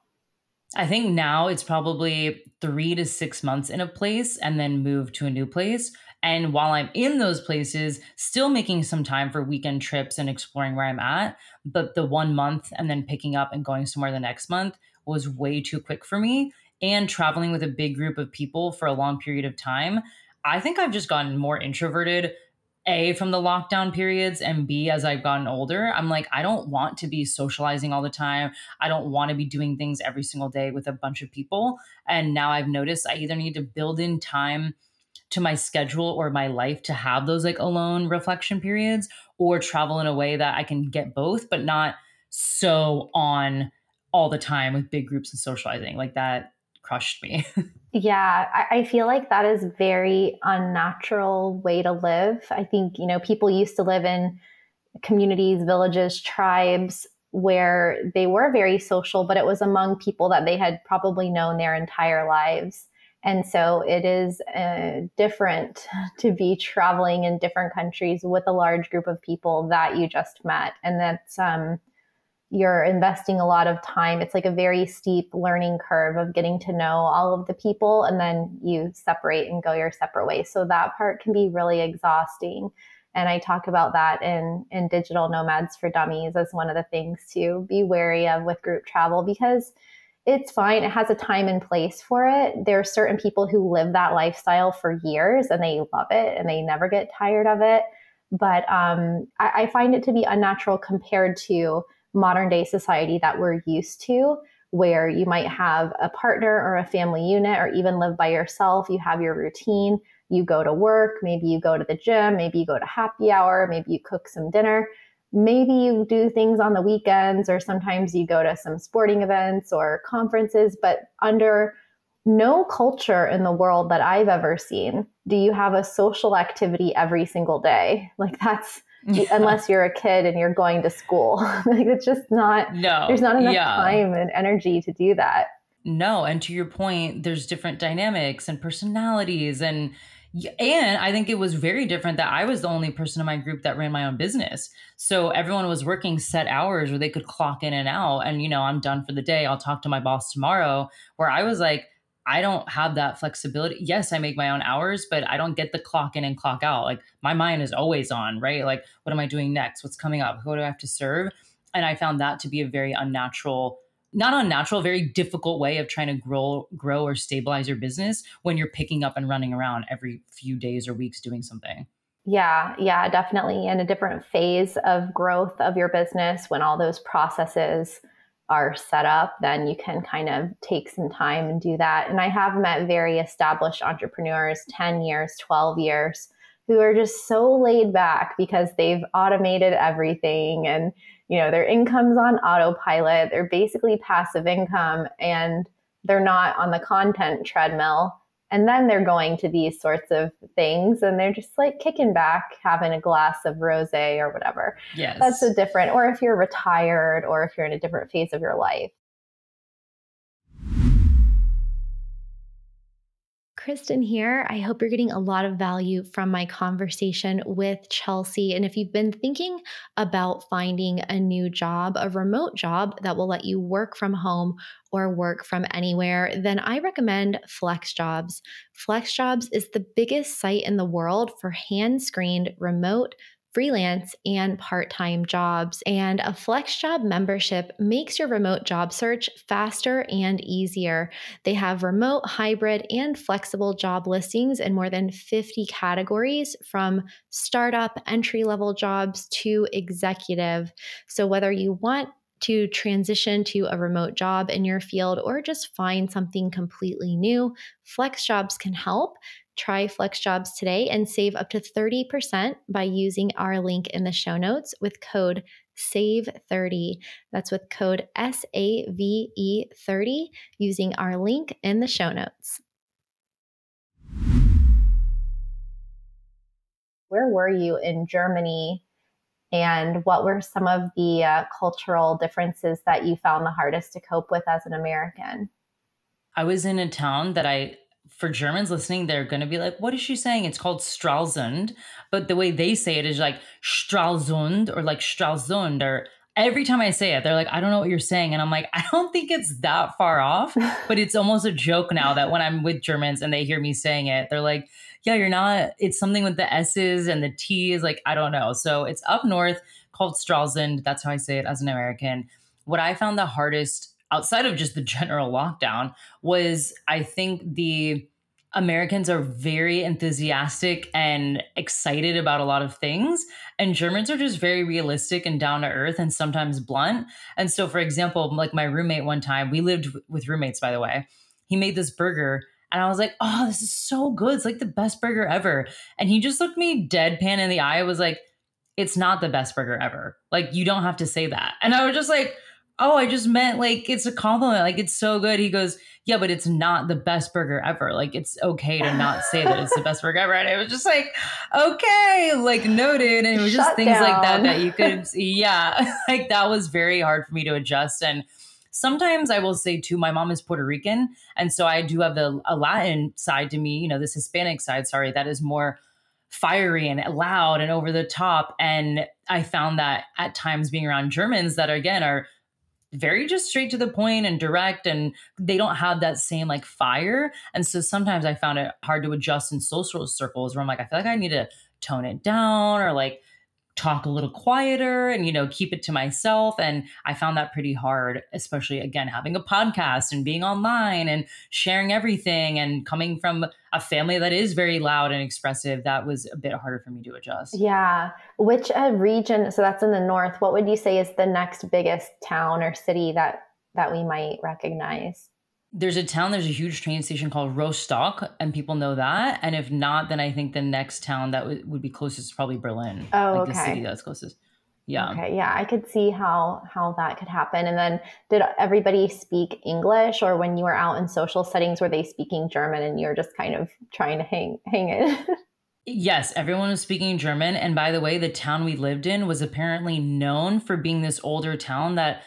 I think now it's probably three to six months in a place and then move to a new place. And while I'm in those places, still making some time for weekend trips and exploring where I'm at. But the one month and then picking up and going somewhere the next month was way too quick for me and traveling with a big group of people for a long period of time, I think I've just gotten more introverted a from the lockdown periods and b as i've gotten older i'm like i don't want to be socializing all the time i don't want to be doing things every single day with a bunch of people and now i've noticed i either need to build in time to my schedule or my life to have those like alone reflection periods or travel in a way that i can get both but not so on all the time with big groups and socializing like that crushed me Yeah, I, I, feel like that is very unnatural way to live. I think, you know, people used to live in communities, villages, tribes where they were very social, but it was among people that they had probably known their entire lives. And so it is uh, different to be traveling in different countries with a large group of people that you just met. And that's, um, you're investing a lot of time. It's like a very steep learning curve of getting to know all of the people and then you separate and go your separate ways. So that part can be really exhausting. And I talk about that in, in Digital Nomads for Dummies as one of the things to be wary of with group travel because it's fine. It has a time and place for it. There are certain people who live that lifestyle for years and they love it and they never get tired of it. But um, I, I find it to be unnatural compared to modern day society that we're used to, where you might have a partner or a family unit or even live by yourself. You have your routine. You go to work, maybe you go to the gym, maybe you go to happy hour, maybe you cook some dinner. Maybe you do things on the weekends, or sometimes you go to some sporting events or conferences, but under no culture in the world that I've ever seen do you have a social activity every single day. Like that's unless you're a kid and you're going to school. like it's just not no. There's not enough yeah. time and energy to do that. No, and to your point, there's different dynamics and personalities and and I think it was very different that I was the only person in my group that ran my own business. So everyone was working set hours where they could clock in and out and you know, I'm done for the day. I'll talk to my boss tomorrow where I was like I don't have that flexibility. Yes, I make my own hours, but I don't get the clock in and clock out. Like my mind is always on, right? Like, what am I doing next? What's coming up? Who do I have to serve? And I found that to be a very unnatural, not unnatural, very difficult way of trying to grow, grow or stabilize your business when you're picking up and running around every few days or weeks doing something. Yeah, yeah, definitely. In a different phase of growth of your business when all those processes are set up, then you can kind of take some time and do that. And I have met very established entrepreneurs, 10 years, 12 years, who are just so laid back because they've automated everything and you know their income's on autopilot they're basically passive income and they're not on the content treadmill and then they're going to these sorts of things and they're just like kicking back, having a glass of rose or whatever. Yes. That's a different, or if you're retired or if you're in a different phase of your life. Kristin here. I hope you're getting a lot of value from my conversation with Chelsea. And if you've been thinking about finding a new job, a remote job that will let you work from home or work from anywhere, then I recommend FlexJobs. FlexJobs is the biggest site in the world for hand screened remote freelance and part time jobs. And a FlexJob membership makes your remote job search faster and easier. They have remote, hybrid, and flexible job listings in more than 50 categories from startup, entry level jobs to executive. So, whether you want to transition to a remote job in your field or just find something completely new, FlexJobs can help. Try FlexJobs today and save up to 30% by using our link in the show notes with code SAVE30. That's with code S A V E 30 using our link in the show notes. Where were you in Germany and what were some of the uh, cultural differences that you found the hardest to cope with as an American? I was in a town that I, for Germans listening, they're going to be like, what is she saying? It's called Stralsund. But the way they say it is like Stralsund or like Stralsund or every time I say it, they're like, I don't know what you're saying. And I'm like, I don't think it's that far off, but it's almost a joke now that when I'm with Germans and they hear me saying it, they're like, yeah, you're not, it's something with the S's and the T's. Like, I don't know. So it's up north called Stralsund. That's how I say it as an American. What I found the hardest outside of just the general lockdown was, I think, the, Americans are very enthusiastic and excited about a lot of things. And Germans are just very realistic and down to earth and sometimes blunt. And so, for example, like my roommate one time, we lived with roommates, by the way, he made this burger. And I was like, oh, this is so good. It's like the best burger ever. And he just looked me deadpan in the eye. Was like, it's not the best burger ever. Like, you don't have to say that. And I was just like, oh, I just meant like it's a compliment. Like, it's so good. He goes, yeah, but it's not the best burger ever. Like it's okay to not say that it's the best burger ever. And it was just like, okay, like noted. And it was just things down. like that that you could, yeah, like that was very hard for me to adjust. And sometimes I will say too, my mom is Puerto Rican. And so I do have the a Latin side to me, you know, this Hispanic side, sorry, that is more fiery and loud and over the top. And I found that at times being around Germans that again are very just straight to the point and direct and they don't have that same like fire. And so sometimes i found it hard to adjust in social circles where i'm like i feel like i need to tone it down or like talk a little quieter and you know keep it to myself. And i found that pretty hard especially again having a podcast and being online and sharing everything and coming from a family that is very loud and expressive that was a bit harder for me to adjust. Yeah. Which uh, region so that's in the north what would you say is the next biggest town or city that that we might recognize there's a town, there's a huge train station called Rostock, and people know that. And if not, then I think the next town that w- would be closest is probably Berlin. Oh, like okay. the city that's closest. Yeah. Okay. Yeah, I could see how how that could happen. And then, did everybody speak English, or when you were out in social settings, were they speaking German, and you're just kind of trying to hang hang it? Yes, everyone was speaking German. And by the way, the town we lived in was apparently known for being this older town that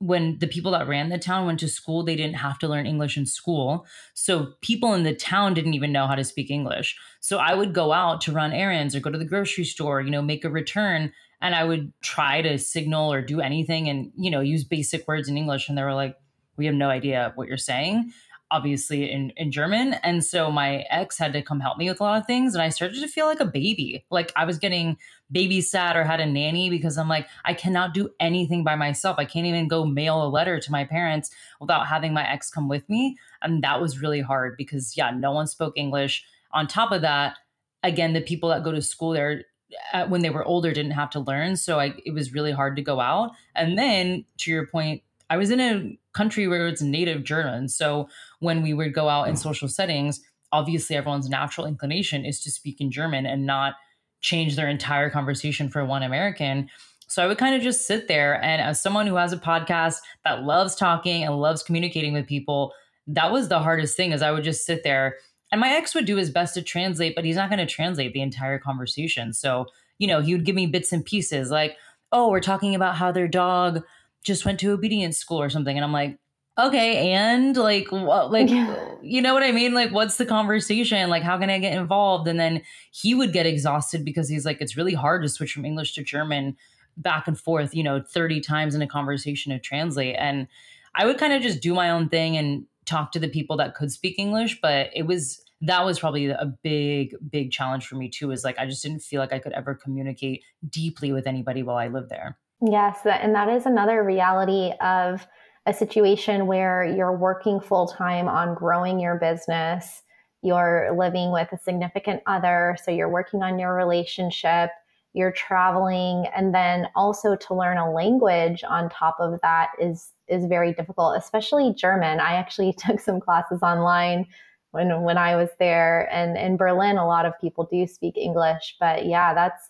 when the people that ran the town went to school, they didn't have to learn English in school. So people in the town didn't even know how to speak English. So I would go out to run errands or go to the grocery store, you know, make a return, and I would try to signal or do anything and, you know, use basic words in English. And they were like, we have no idea what you're saying obviously in, in German. And so my ex had to come help me with a lot of things. And I started to feel like a baby. Like I was getting babysat or had a nanny because I'm like, I cannot do anything by myself. I can't even go mail a letter to my parents without having my ex come with me. And that was really hard because, yeah, no one spoke English. On top of that, again, the people that go to school there uh, when they were older didn't have to learn. So I, it was really hard to go out. And then to your point, I was in a country where it's native German. So when we would go out in mm. social settings, obviously everyone's natural inclination is to speak in German and not change their entire conversation for one American. So I would kind of just sit there. And as someone who has a podcast that loves talking and loves communicating with people, that was the hardest thing is I would just sit there and my ex would do his best to translate, but he's not going to translate the entire conversation. So, you know, he would give me bits and pieces like, oh, we're talking about how their dog just went to obedience school or something. And I'm like, okay, and like, what, like, yeah. you know what I mean? Like, what's the conversation? Like, how can I get involved? And then he would get exhausted because he's like, it's really hard to switch from English to German back and forth, you know, 30 times in a conversation to translate. And I would kind of just do my own thing and talk to the people that could speak English. But it was, that was probably a big, big challenge for me too, is like, I just didn't feel like I could ever communicate deeply with anybody while I lived there. Yes, and that is another reality of a situation where you're working full time on growing your business, you're living with a significant other, so you're working on your relationship, you're traveling, and then also to learn a language on top of that is is very difficult, especially German. I actually took some classes online when when I was there and in Berlin a lot of people do speak English, but yeah, that's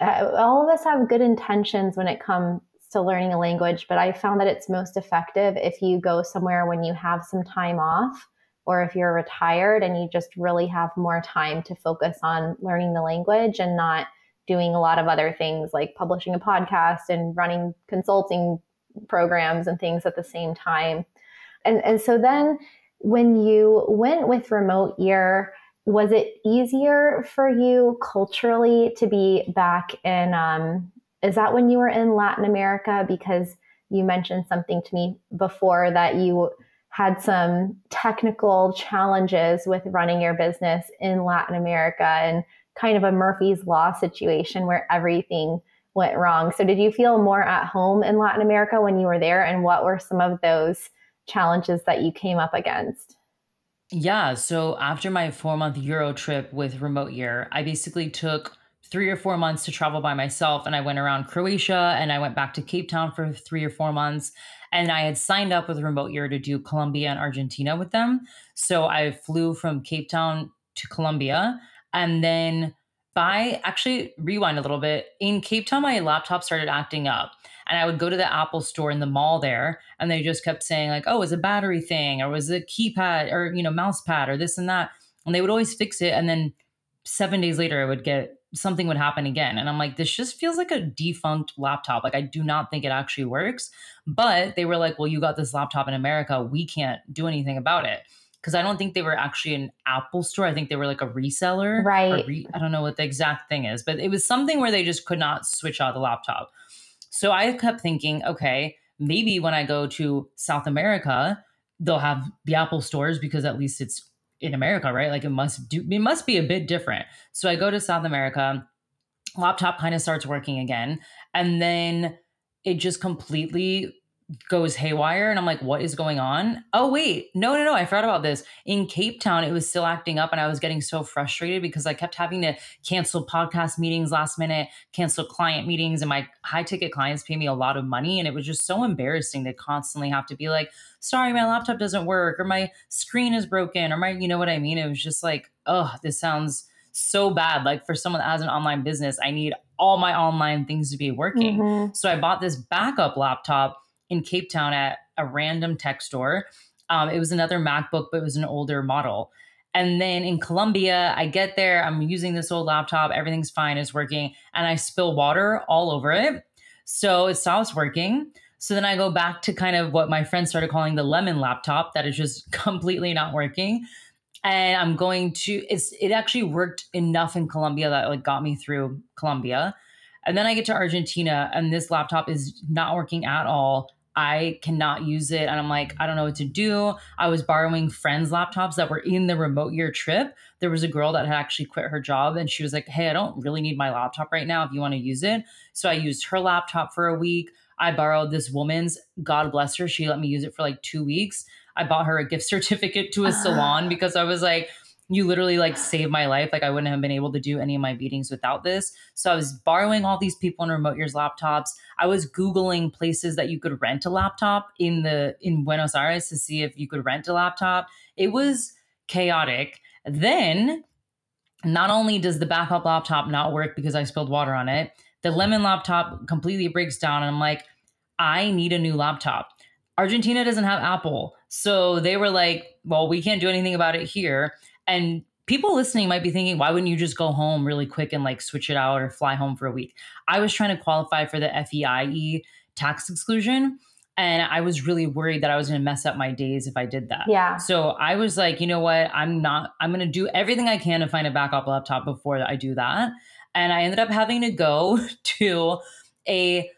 Uh, all of us have good intentions when it comes to learning a language, but I found that it's most effective if you go somewhere when you have some time off or if you're retired and you just really have more time to focus on learning the language and not doing a lot of other things like publishing a podcast and running consulting programs and things at the same time. And, and so then when you went with remote year, was it easier for you culturally to be back in um, is that when you were in latin america? Because you mentioned something to me before that you had some technical challenges with running your business in latin america and kind of a murphy's law situation where everything went wrong. So did you feel more at home in latin america when you were there? And what were some of those challenges that you came up against Yeah. So after my four month Euro trip with Remote Year, I basically took three or four months to travel by myself and I went around Croatia and I went back to Cape Town for three or four months. And I had signed up with Remote Year to do Colombia and Argentina with them. So I flew from Cape Town to Colombia and then by actually rewind a little bit in Cape Town, my laptop started acting up. And I would go to the Apple store in the mall there, and they just kept saying, like, oh, it's a battery thing, or was it a keypad or you know, mouse pad or this and that. And they would always fix it. And then seven days later, I would get something would happen again. And I'm like, this just feels like a defunct laptop. Like, I do not think it actually works. But they were like, well, you got this laptop in America. We can't do anything about it because I don't think they were actually an Apple store. I think they were like a reseller. Right. Re- I don't know what the exact thing is, but it was something where they just could not switch out the laptop. So I kept thinking, okay, maybe when I go to South America, they'll have the Apple stores because at least it's in America, right? Like it must do it must be a bit different. So I go to South America, laptop kind of starts working again, and then it just completely goes haywire and I'm like, what is going on? Oh, wait, no, no, no, I forgot about this. In Cape Town, it was still acting up and I was getting so frustrated because I kept having to cancel podcast meetings last minute, cancel client meetings, and my high ticket clients pay me a lot of money. And it was just so embarrassing to constantly have to be like, sorry, my laptop doesn't work, or my screen is broken, or my, you know what I mean? It was just like, oh, this sounds so bad. Like for someone that has an online business, I need all my online things to be working. Mm-hmm. So I bought this backup laptop in Cape Town at a random tech store. Um, it was another MacBook, but it was an older model. And then in Colombia, I get there, I'm using this old laptop, everything's fine, it's working, and I spill water all over it. So it stops working. So then I go back to kind of what my friend started calling the lemon laptop that is just completely not working. And I'm going to it's it actually worked enough in Colombia that like got me through Colombia. And then I get to Argentina and this laptop is not working at all. I cannot use it. And I'm like, I don't know what to do. I was borrowing friends' laptops that were in the remote year trip. There was a girl that had actually quit her job and she was like, Hey, I don't really need my laptop right now if you want to use it. So I used her laptop for a week. I borrowed this woman's, God bless her. She let me use it for like two weeks. I bought her a gift certificate to a ah. salon because I was like, you literally like saved my life. Like I wouldn't have been able to do any of my meetings without this. So I was borrowing all these people in remote years laptops. I was Googling places that you could rent a laptop in the in Buenos Aires to see if you could rent a laptop. It was chaotic. Then not only does the backup laptop not work because I spilled water on it, the lemon laptop completely breaks down. And I'm like, I need a new laptop. Argentina doesn't have Apple. So they were like, well, we can't do anything about it here. And people listening might be thinking, why wouldn't you just go home really quick and like switch it out or fly home for a week? I was trying to qualify for the FEIE tax exclusion. And I was really worried that I was going to mess up my days if I did that. Yeah. So I was like, you know what? I'm not, I'm going to do everything I can to find a backup laptop before I do that. And I ended up having to go to a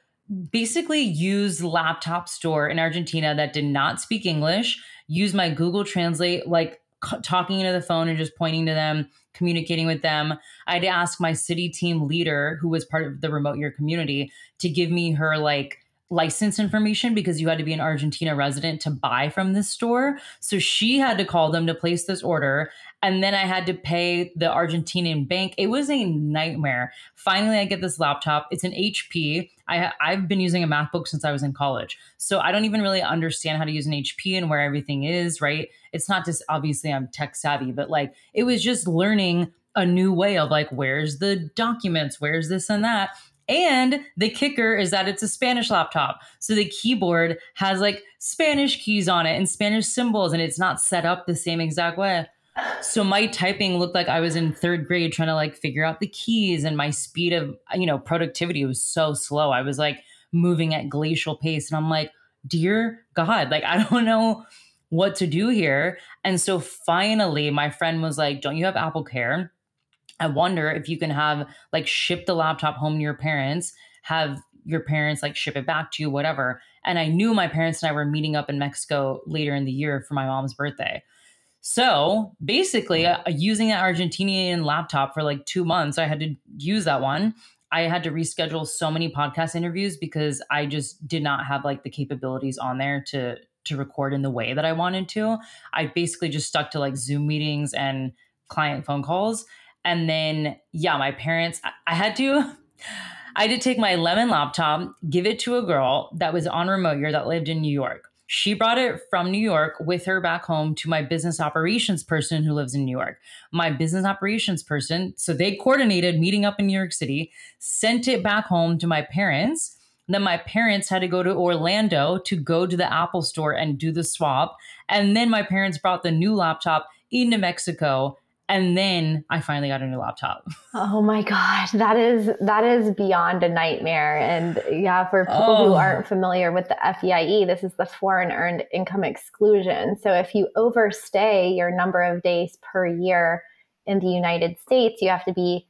basically used laptop store in Argentina that did not speak English, use my Google Translate like talking into the phone and just pointing to them, communicating with them. I had to ask my city team leader, who was part of the remote year community, to give me her like license information because you had to be an Argentina resident to buy from this store. So she had to call them to place this order. And then I had to pay the Argentinian bank. It was a nightmare. Finally, I get this laptop. It's an HP. I, I've been using a MacBook since I was in college. So I don't even really understand how to use an HP and where everything is, right? It's not just obviously I'm tech savvy, but like it was just learning a new way of like, where's the documents? Where's this and that? And the kicker is that it's a Spanish laptop. So the keyboard has like Spanish keys on it and Spanish symbols, and it's not set up the same exact way. So my typing looked like I was in third grade trying to like figure out the keys, and my speed of, you know, productivity was so slow. I was like moving at glacial pace. And I'm like, dear God, like I don't know what to do here. And so finally, my friend was like, Don't you have Apple Care? I wonder if you can have like ship the laptop home to your parents, have your parents like ship it back to you, whatever. And I knew my parents and I were meeting up in Mexico later in the year for my mom's birthday. So basically, uh, using that Argentinian laptop for like two months, I had to use that one. I had to reschedule so many podcast interviews because I just did not have like the capabilities on there to to record in the way that I wanted to. I basically just stuck to like Zoom meetings and client phone calls. And then, yeah, my parents, I, I had to. I did take my lemon laptop, give it to a girl that was on remote year that lived in New York. She brought it from New York with her back home to my business operations person who lives in New York. My business operations person, so they coordinated meeting up in New York City, sent it back home to my parents. Then my parents had to go to Orlando to go to the Apple store and do the swap. And then my parents brought the new laptop into Mexico and then I finally got a new laptop. Oh my god, that is that is beyond a nightmare. And yeah, for people oh. who aren't familiar with the FEIE, this is the foreign earned income exclusion. So if you overstay your number of days per year in the United States, you have to be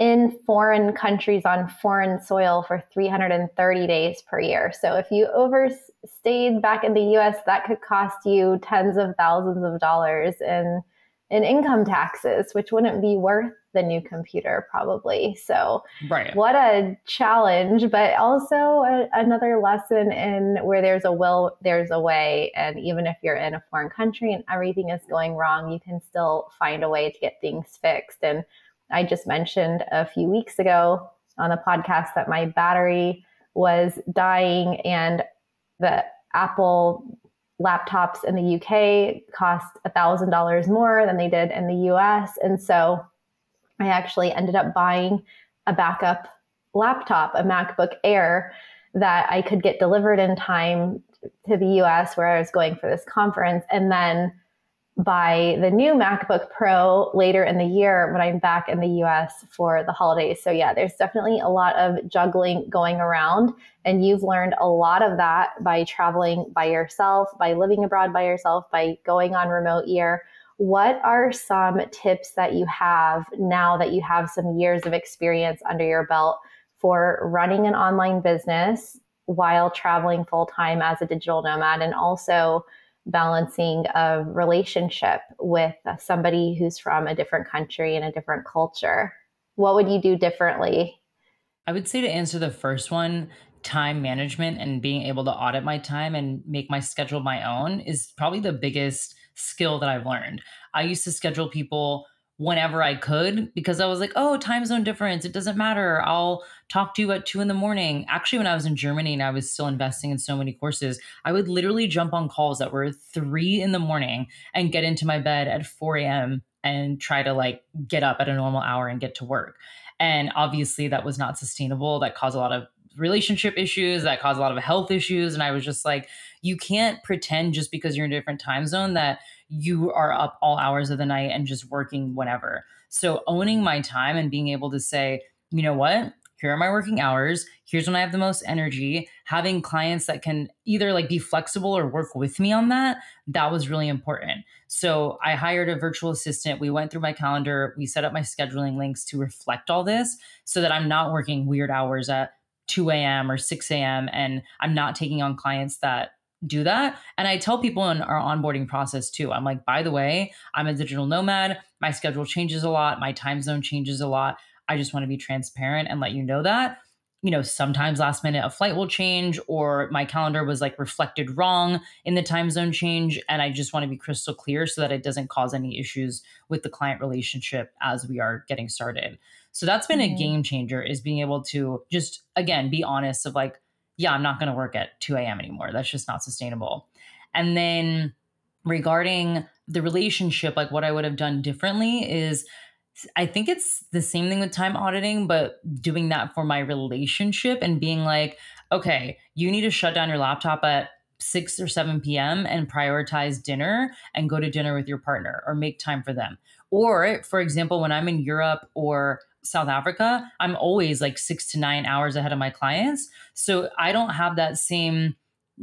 in foreign countries on foreign soil for 330 days per year. So if you overstayed back in the US, that could cost you tens of thousands of dollars in in income taxes, which wouldn't be worth the new computer probably. So, right. what a challenge, but also a, another lesson in where there's a will, there's a way. And even if you're in a foreign country and everything is going wrong, you can still find a way to get things fixed. And I just mentioned a few weeks ago on the podcast that my battery was dying and the Apple laptops in the UK cost $1,000 more than they did in the US. And so I actually ended up buying a backup laptop, a MacBook Air that I could get delivered in time to the US where I was going for this conference. And then buy the new MacBook Pro later in the year when I'm back in the US for the holidays. So, yeah, there's definitely a lot of juggling going around. And you've learned a lot of that by traveling by yourself, by living abroad by yourself, by going on remote year. What are some tips that you have now that you have some years of experience under your belt for running an online business while traveling full time as a digital nomad and also? Balancing a relationship with somebody who's from a different country and a different culture? What would you do differently? I would say to answer the first one, time management and being able to audit my time and make my schedule my own is probably the biggest skill that I've learned. I used to schedule people whenever I could because I was like, oh, time zone difference. It doesn't matter. I'll talk to you at two in the morning. Actually, when I was in Germany and I was still investing in so many courses, I would literally jump on calls that were three in the morning and get into my bed at 4 a.m. and try to like get up at a normal hour and get to work. And obviously, that was not sustainable. That caused a lot of relationship issues, that caused a lot of health issues. And I was just like, you can't pretend just because you're in a different time zone that you are up all hours of the night and just working whenever. So owning my time and being able to say, you know what? Here are my working hours. Here's when I have the most energy. Having clients that can either like be flexible or work with me on that, that was really important. So I hired a virtual assistant. We went through my calendar. We set up my scheduling links to reflect all this so that I'm not working weird hours at 2 a.m. or 6 a.m. and I'm not taking on clients that do that. And I tell people in our onboarding process too, I'm like, by the way, I'm a digital nomad. My schedule changes a lot. My time zone changes a lot. I just want to be transparent and let you know that. You know, sometimes last minute a flight will change or my calendar was like reflected wrong in the time zone change. And I just want to be crystal clear so that it doesn't cause any issues with the client relationship as we are getting started. So that's been mm-hmm. a game changer is being able to just, again, be honest of like, yeah, I'm not going to work at 2 a.m. anymore. That's just not sustainable. And then regarding the relationship, like what I would have done differently is I think it's the same thing with time auditing, but doing that for my relationship and being like, okay, you need to shut down your laptop at 6 or 7 p.m. and prioritize dinner and go to dinner with your partner or make time for them. Or, for example, when I'm in Europe or South Africa, I'm always like six to nine hours ahead of my clients. So I don't have that same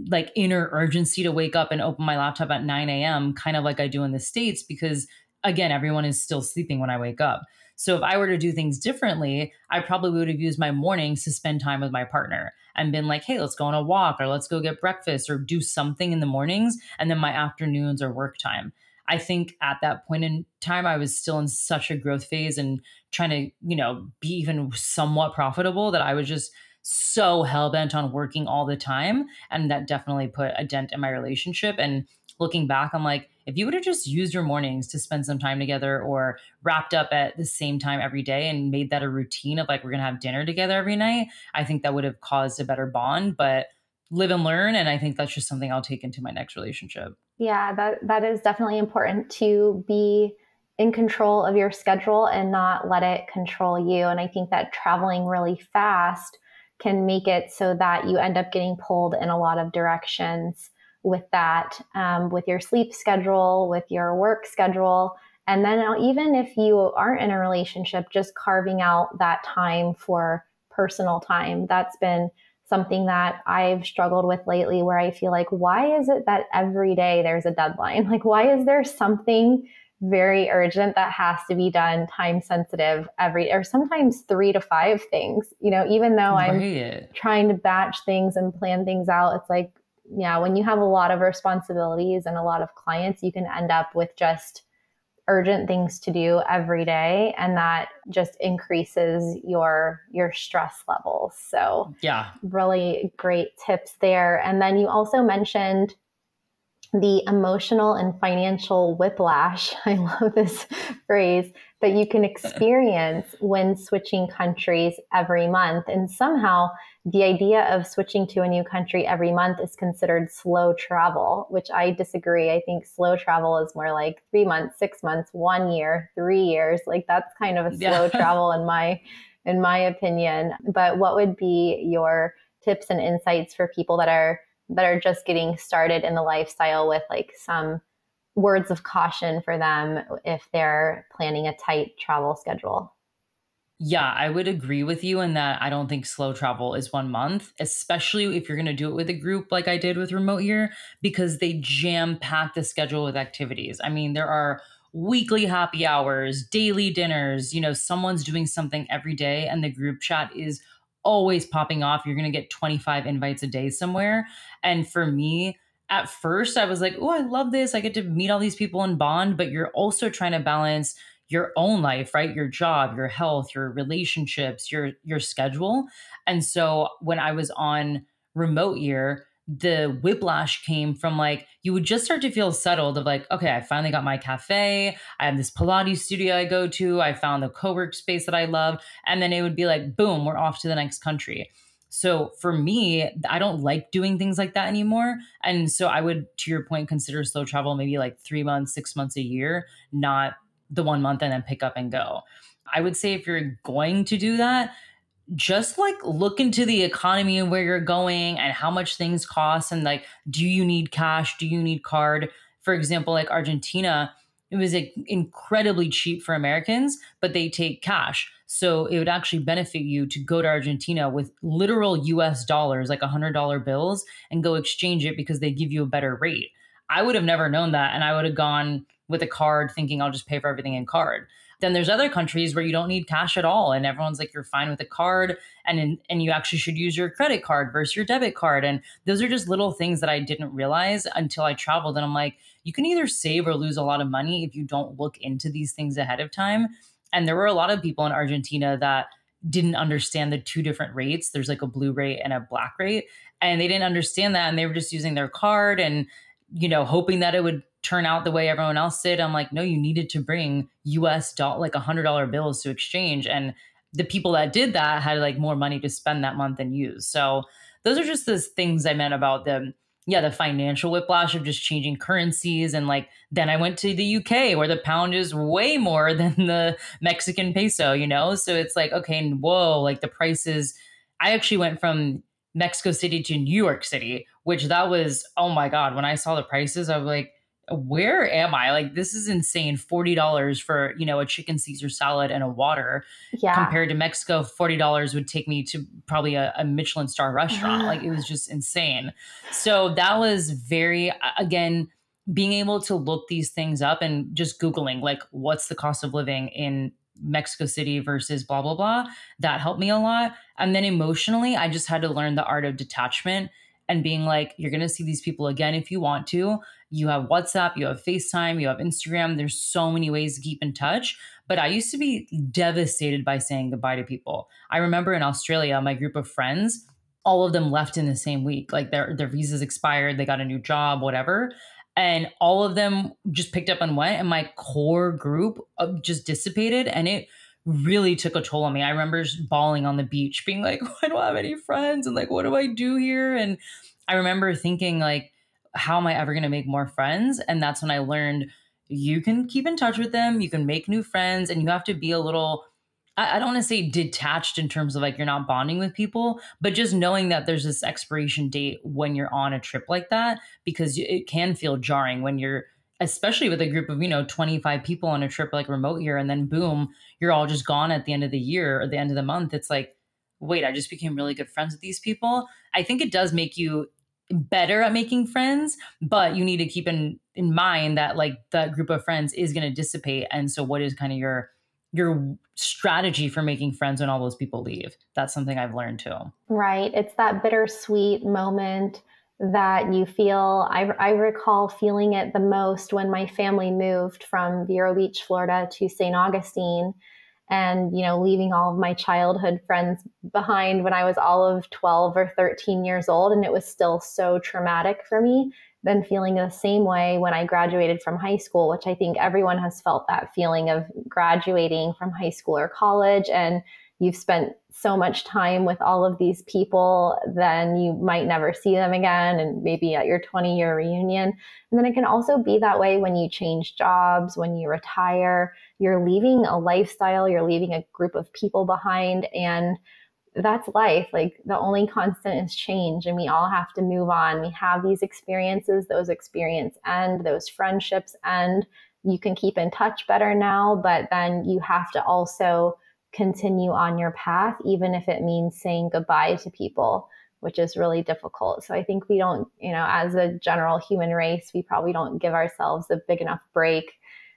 like inner urgency to wake up and open my laptop at 9 a.m., kind of like I do in the States, because again, everyone is still sleeping when I wake up. So if I were to do things differently, I probably would have used my mornings to spend time with my partner and been like, hey, let's go on a walk or let's go get breakfast or do something in the mornings. And then my afternoons are work time. I think at that point in time, I was still in such a growth phase and trying to, you know, be even somewhat profitable that I was just so hell bent on working all the time. And that definitely put a dent in my relationship. And looking back, I'm like, if you would have just used your mornings to spend some time together or wrapped up at the same time every day and made that a routine of like, we're going to have dinner together every night, I think that would have caused a better bond. But live and learn. And I think that's just something I'll take into my next relationship. Yeah, that, that is definitely important to be in control of your schedule and not let it control you. And I think that traveling really fast can make it so that you end up getting pulled in a lot of directions with that, um, with your sleep schedule, with your work schedule. And then even if you aren't in a relationship, just carving out that time for personal time. That's been something that I've struggled with lately where I feel like, why is it that every day there's a deadline? Like, why is there something very urgent that has to be done time sensitive every or sometimes three to five things you know even though i'm trying to batch things and plan things out it's like yeah when you have a lot of responsibilities and a lot of clients you can end up with just urgent things to do every day and that just increases your your stress levels. So yeah. really great tips there. And then you also mentioned the emotional and financial whiplash i love this phrase that you can experience when switching countries every month and somehow the idea of switching to a new country every month is considered slow travel, which I disagree. I think slow travel is more like three months, six months, one year, three years. Like that's kind of a slow yeah. travel in my in my opinion. But what would be your tips and insights for people that are that are just getting started in the lifestyle with like some words of caution for them if they're planning a tight travel schedule? Yeah, I would agree with you in that I don't think slow travel is one month, especially if you're going to do it with a group like I did with Remote Year, because they jam pack the schedule with activities. I mean, there are weekly happy hours, daily dinners, you know, someone's doing something every day, and the group chat is always popping off. You're going to get 25 invites a day somewhere. And for me, at first, I was like, oh, I love this. I get to meet all these people and bond, but you're also trying to balance your own life right your job your health your relationships your your schedule and so when i was on remote year the whiplash came from like you would just start to feel settled of like okay i finally got my cafe i have this pilates studio i go to i found the co-work space that i love and then it would be like boom we're off to the next country so for me i don't like doing things like that anymore and so i would to your point consider slow travel maybe like three months six months a year not the one month and then pick up and go. I would say if you're going to do that, just like look into the economy and where you're going and how much things cost and like do you need cash? Do you need card? For example like argentina it was like incredibly cheap for americans but they take cash. So it would actually benefit you to go to argentina with literal us dollars like $100 bills and go exchange it because they give you a better rate. I would have never known that and i would have gone with a card thinking I'll just pay for everything in card. Then there's other countries where you don't need cash at all and everyone's like you're fine with a card and in, and you actually should use your credit card versus your debit card and those are just little things that I didn't realize until I traveled and I'm like you can either save or lose a lot of money if you don't look into these things ahead of time. And there were a lot of people in Argentina that didn't understand the two different rates. There's like a blue rate and a black rate. And they didn't understand that. And they were just using their card and, you know, hoping that it would turn out the way everyone else did. I'm like, no, you needed to bring US dollar like a hundred dollar bills to exchange. And the people that did that had like more money to spend that month and use. So those are just the things I meant about the yeah, the financial whiplash of just changing currencies. And like then I went to the UK where the pound is way more than the Mexican peso, you know? So it's like, okay, whoa, like the prices. I actually went from Mexico City to New York City, which that was, oh my God, when I saw the prices, I was like, where am I? Like this is insane. Forty dollars for you know a chicken Caesar salad and a water. Yeah. Compared to Mexico, forty dollars would take me to probably a, a Michelin star restaurant. Uh-huh. like it was just insane. So that was very again being able to look these things up and just googling like what's the cost of living in Mexico City versus blah blah blah. That helped me a lot. And then emotionally, I just had to learn the art of detachment and being like, you're going to see these people again if you want to. You have WhatsApp, you have FaceTime, you have Instagram. There's so many ways to keep in touch. But I used to be devastated by saying goodbye to people. I remember in Australia, my group of friends, all of them left in the same week. Like their their visas expired, they got a new job, whatever. And all of them just picked up and went, and my core group uh, just dissipated. And it really took a toll on me. I remember bawling on the beach, being like, I don't have any friends, and like, what do I do here? And I remember thinking, like, how am I ever going to make more friends? And that's when I learned you can keep in touch with them, you can make new friends, and you have to be a little I, don't want to say detached in terms of like you're not bonding with people, but just knowing that there's this expiration date when you're on a trip like that, because it can feel jarring when you're, especially with a group of, you know, 25 people on a trip like remote year, and then boom, you're all just gone at the end of the year or the end of the month. It's like, wait, I just became really good friends with these people. I think it does make you better at making friends, but you need to keep in in mind that like that group of friends is going to dissipate. And so what is kind of your your strategy for making friends when all those people leave. That's something I've learned too. Right. It's that bittersweet moment that you feel. I, I recall feeling it the most when my family moved from Vero Beach, Florida to St. Augustine and you know leaving all of my childhood friends behind when i was all of 12 or 13 years old and it was still so traumatic for me been feeling the same way when I graduated from high school, which I think everyone has felt that feeling of graduating from high school or college. And you've spent so much time with all of these people, then you might never see them again, and maybe at your 20 year reunion. And then it can also be that way when you change jobs, when you retire, you're leaving a lifestyle, you're leaving a group of people behind. And that's life. Like the only constant is change, and we all have to move on. We have these experiences, those experiences end, those friendships end. You can keep in touch better now, but then you have to also continue on your path, even if it means saying goodbye to people, which is really difficult. So I think we don't, you know, as a general human race, we probably don't give ourselves a big enough break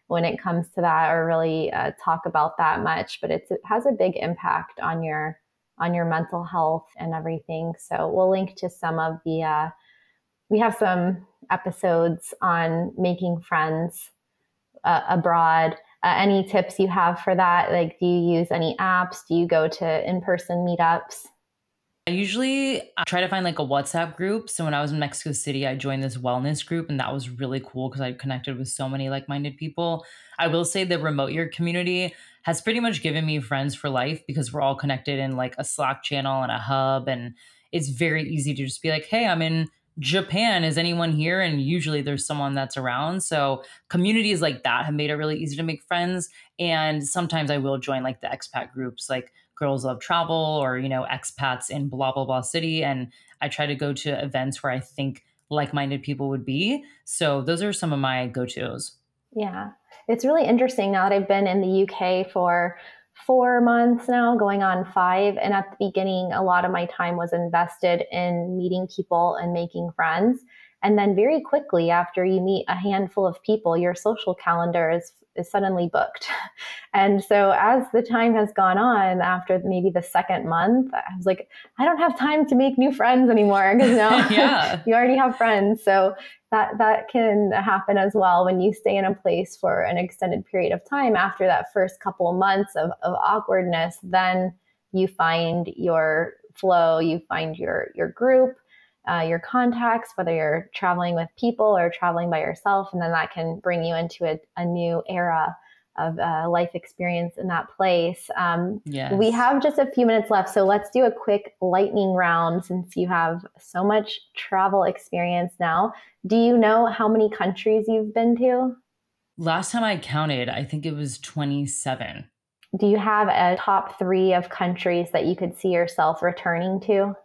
when it comes to that or really uh, talk about that much. But it has a big impact on your on your mental health and everything. So we'll link to some of the, uh, we have some episodes on making friends uh, abroad. Uh, any tips you have for that? Like, do you use any apps? Do you go to in person meetups? I usually I try to find like a WhatsApp group. So when I was in Mexico City, I joined this wellness group, and that was really cool because I connected with so many like minded people. I will say the remote year community has pretty much given me friends for life because we're all connected in like a Slack channel and a hub. And it's very easy to just be like, hey, I'm in Japan. Is anyone here? And usually there's someone that's around. So communities like that have made it really easy to make friends. And sometimes I will join like the expat groups, like Girls Love Travel or, you know, expats in blah, blah, blah city. And I try to go to events where I think like minded people would be. So those are some of my go tos. Yeah. It's really interesting now that I've been in the UK for four months now, going on five. And at the beginning, a lot of my time was invested in meeting people and making friends. And then very quickly after you meet a handful of people, your social calendar is is suddenly booked. And so as the time has gone on after maybe the second month, I was like, I don't have time to make new friends anymore because now yeah. you already have friends. So that that can happen as well when you stay in a place for an extended period of time after that first couple of months of, of awkwardness, then you find your flow, you find your your group uh, your contacts, whether you're traveling with people or traveling by yourself. And then that can bring you into a, a new era of uh, life experience in that place. Um, yes. We have just a few minutes left. So let's do a quick lightning round since you have so much travel experience now. Do you know how many countries you've been to? Last time I counted, I think it was 27. Do you have a top three of countries that you could see yourself returning to?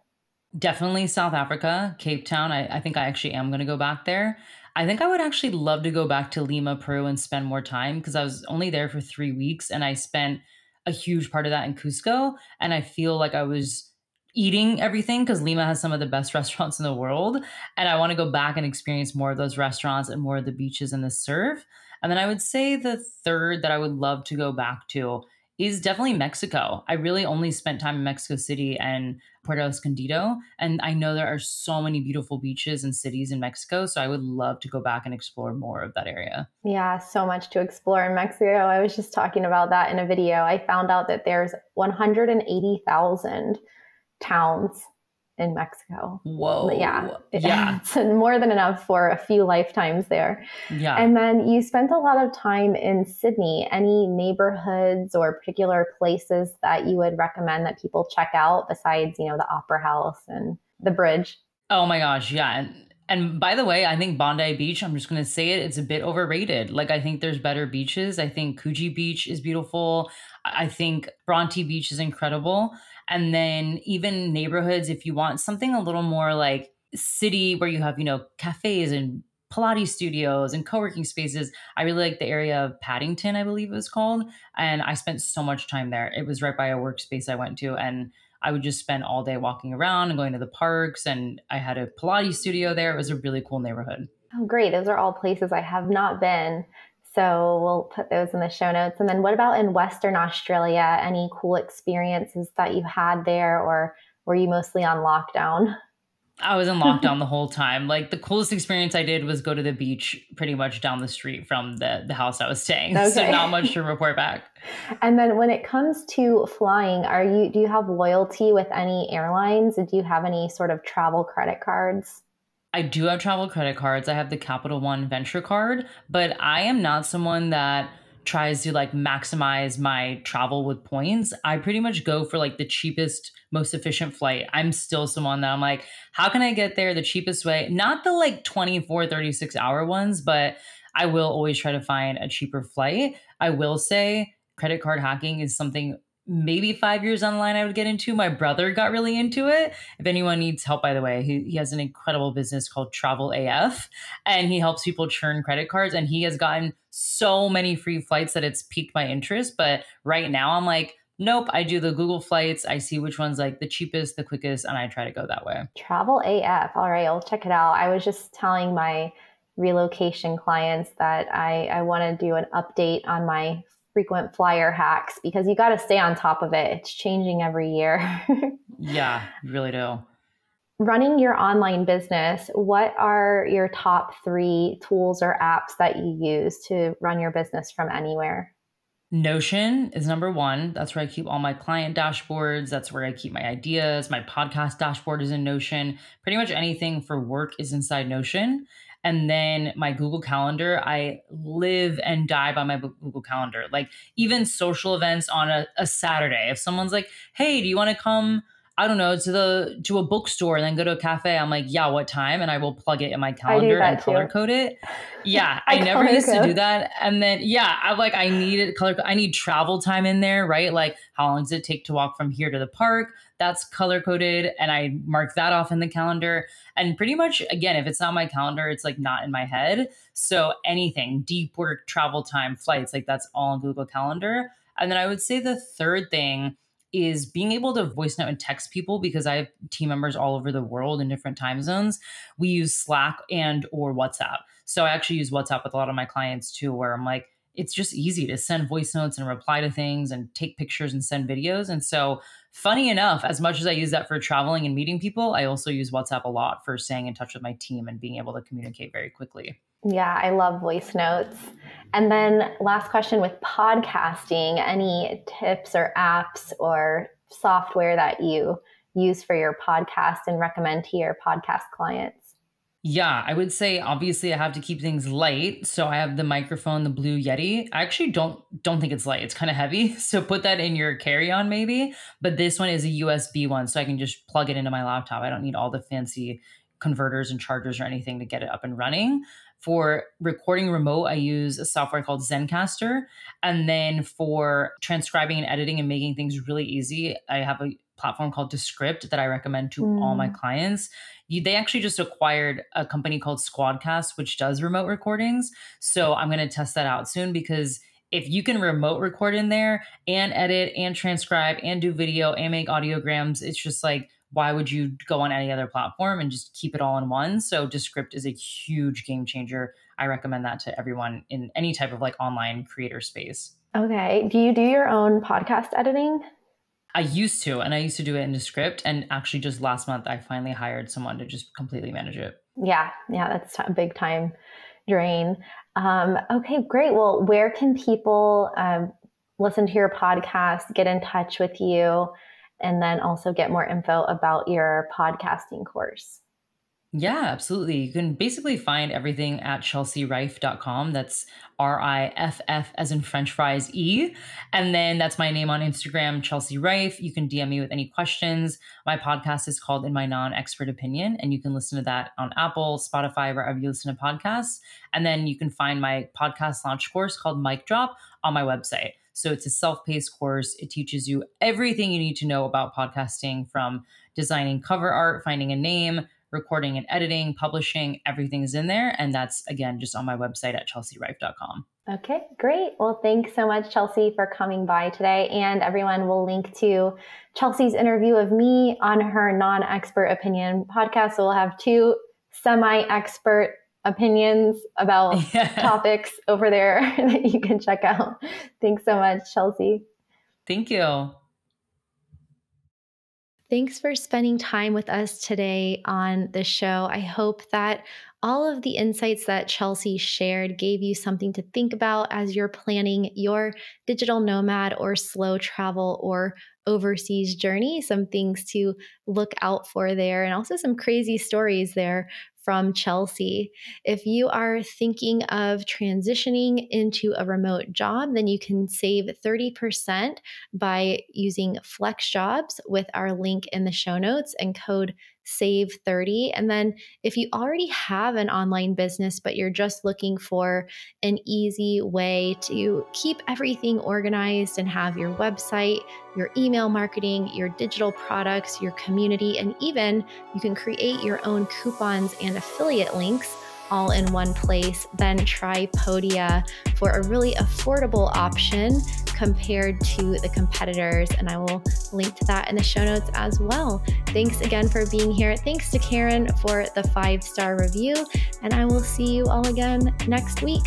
Definitely South Africa, Cape Town. I, I think I actually am going to go back there. I think I would actually love to go back to Lima, Peru, and spend more time because I was only there for three weeks and I spent a huge part of that in Cusco. And I feel like I was eating everything because Lima has some of the best restaurants in the world. And I want to go back and experience more of those restaurants and more of the beaches and the surf. And then I would say the third that I would love to go back to is definitely Mexico. I really only spent time in Mexico City and Puerto Escondido. And I know there are so many beautiful beaches and cities in Mexico. So I would love to go back and explore more of that area. Yeah, so much to explore in Mexico. I was just talking about that in a video. I found out that there's 180,000 towns in Mexico. Whoa. But yeah. Yeah. It's more than enough for a few lifetimes there. Yeah. And then you spent a lot of time in Sydney. Any neighborhoods or particular places that you would recommend that people check out besides, you know, the Opera House and the bridge? Oh my gosh, yeah. And and by the way, I think Bondi Beach, I'm just going to say it, it's a bit overrated. Like, I think there's better beaches. I think Coogee Beach is beautiful. I think Bronte Beach is incredible. And then even neighborhoods, if you want something a little more like city where you have, you know, cafes and Pilates studios and co-working spaces. I really like the area of Paddington, I believe it was called. And I spent so much time there. It was right by a workspace I went to. And I would just spend all day walking around and going to the parks. And I had a Pilates studio there. It was a really cool neighborhood. Oh, great. Those are all places I have not been. So we'll put those in the show notes. And then what about in Western Australia? Any cool experiences that you had there, or were you mostly on lockdown? I was in lockdown the whole time. Like the coolest experience I did was go to the beach pretty much down the street from the, the house I was staying. Okay. So not much to report back. And then when it comes to flying, are you do you have loyalty with any airlines? Do you have any sort of travel credit cards? I do have travel credit cards. I have the Capital One Venture card, but I am not someone that tries to like maximize my travel with points. I pretty much go for like the cheapest, most efficient flight. I'm still someone that I'm like, how can I get there the cheapest way? Not the like 24, 36 hour ones, but I will always try to find a cheaper flight. I will say credit card hacking is something maybe five years online I would get into. My brother got really into it. If anyone needs help, by the way, he, he has an incredible business called Travel AF and he helps people churn credit cards. And he has gotten so many free flights that it's piqued my interest. But right now I'm like, nope, I do the Google flights. I see which one's like the cheapest, the quickest, and I try to go that way. Travel AF. All right, I'll check it out. I was just telling my relocation clients that I, I want to do an update on my frequent flyer hacks because you got to stay on top of it. It's changing every year. yeah, you really do. Running your online business, what are your top three tools or apps that you use to run your business from anywhere? Notion is number one. That's where I keep all my client dashboards. That's where I keep my ideas. My podcast dashboard is in Notion. Pretty much anything for work is inside Notion. And then my Google Calendar, I live and die by my Google Calendar. Like even social events on a, a Saturday. If someone's like, hey, do you want to come? I don't know, to the to a bookstore and then go to a cafe. I'm like, yeah, what time? And I will plug it in my calendar and color code it. Yeah, I, I never used code. to do that. And then yeah, I'm like, I need it color. I need travel time in there, right? Like, how long does it take to walk from here to the park? That's color coded, and I mark that off in the calendar. And pretty much again, if it's not my calendar, it's like not in my head. So anything, deep work, travel time, flights, like that's all on Google Calendar. And then I would say the third thing is being able to voice note and text people because I have team members all over the world in different time zones. We use Slack and or WhatsApp. So I actually use WhatsApp with a lot of my clients too, where I'm like, it's just easy to send voice notes and reply to things and take pictures and send videos. And so, funny enough, as much as I use that for traveling and meeting people, I also use WhatsApp a lot for staying in touch with my team and being able to communicate very quickly. Yeah, I love voice notes. And then, last question with podcasting any tips or apps or software that you use for your podcast and recommend to your podcast clients? Yeah, I would say obviously I have to keep things light. So I have the microphone, the Blue Yeti. I actually don't don't think it's light. It's kind of heavy. So put that in your carry-on maybe. But this one is a USB one, so I can just plug it into my laptop. I don't need all the fancy converters and chargers or anything to get it up and running. For recording remote, I use a software called Zencastr. And then for transcribing and editing and making things really easy, I have a platform called Descript that I recommend to mm. all my mm. clients. You, they actually just acquired a company called Squadcast, which does remote recordings. So I'm going to test that out soon because if you can remote record in there and edit and transcribe and do video and make audiograms, it's just like why would you go on any other platform and just keep it all in one? So Descript is a huge game changer. I recommend that to everyone in any type of like online creator space. Okay. Do you do your own podcast editing? I used to, and I used to do it in Descript. And actually, just last month, I finally hired someone to just completely manage it. Yeah, yeah, that's a big time drain. Um, okay, great. Well, where can people um, listen to your podcast, get in touch with you, and then also get more info about your podcasting course? Yeah, absolutely. You can basically find everything at chelseariffe.com. That's R I F F as in French fries E. And then that's my name on Instagram, Chelsea Riffe. You can DM me with any questions. My podcast is called In My Non Expert Opinion, and you can listen to that on Apple, Spotify, wherever you listen to podcasts. And then you can find my podcast launch course called Mic Drop on my website. So it's a self paced course. It teaches you everything you need to know about podcasting from designing cover art, finding a name, recording and editing, publishing, everything is in there. And that's again just on my website at chelseariffe.com. Okay, great. Well, thanks so much, Chelsea, for coming by today. And everyone will link to Chelsea's interview of me on her non expert opinion podcast. So we'll have two semi expert opinions about yeah. topics over there that you can check out. Thanks so much, Chelsea. Thank you. Thanks for spending time with us today on the show. I hope that all of the insights that Chelsea shared gave you something to think about as you're planning your digital nomad or slow travel or overseas journey. Some things to look out for there, and also some crazy stories there from Chelsea. If you are thinking of transitioning into a remote job, then you can save 30% by using FlexJobs with our link in the show notes and code save 30. And then if you already have an online business, but you're just looking for an easy way to keep everything organized and have your website, your email marketing, your digital products, your community, and even you can create your own coupons and affiliate links all in one place, then try Podia for a really affordable option compared to the competitors. And I will link to that in the show notes as well. Thanks again for being here. Thanks to Karen for the five star review. And I will see you all again next week.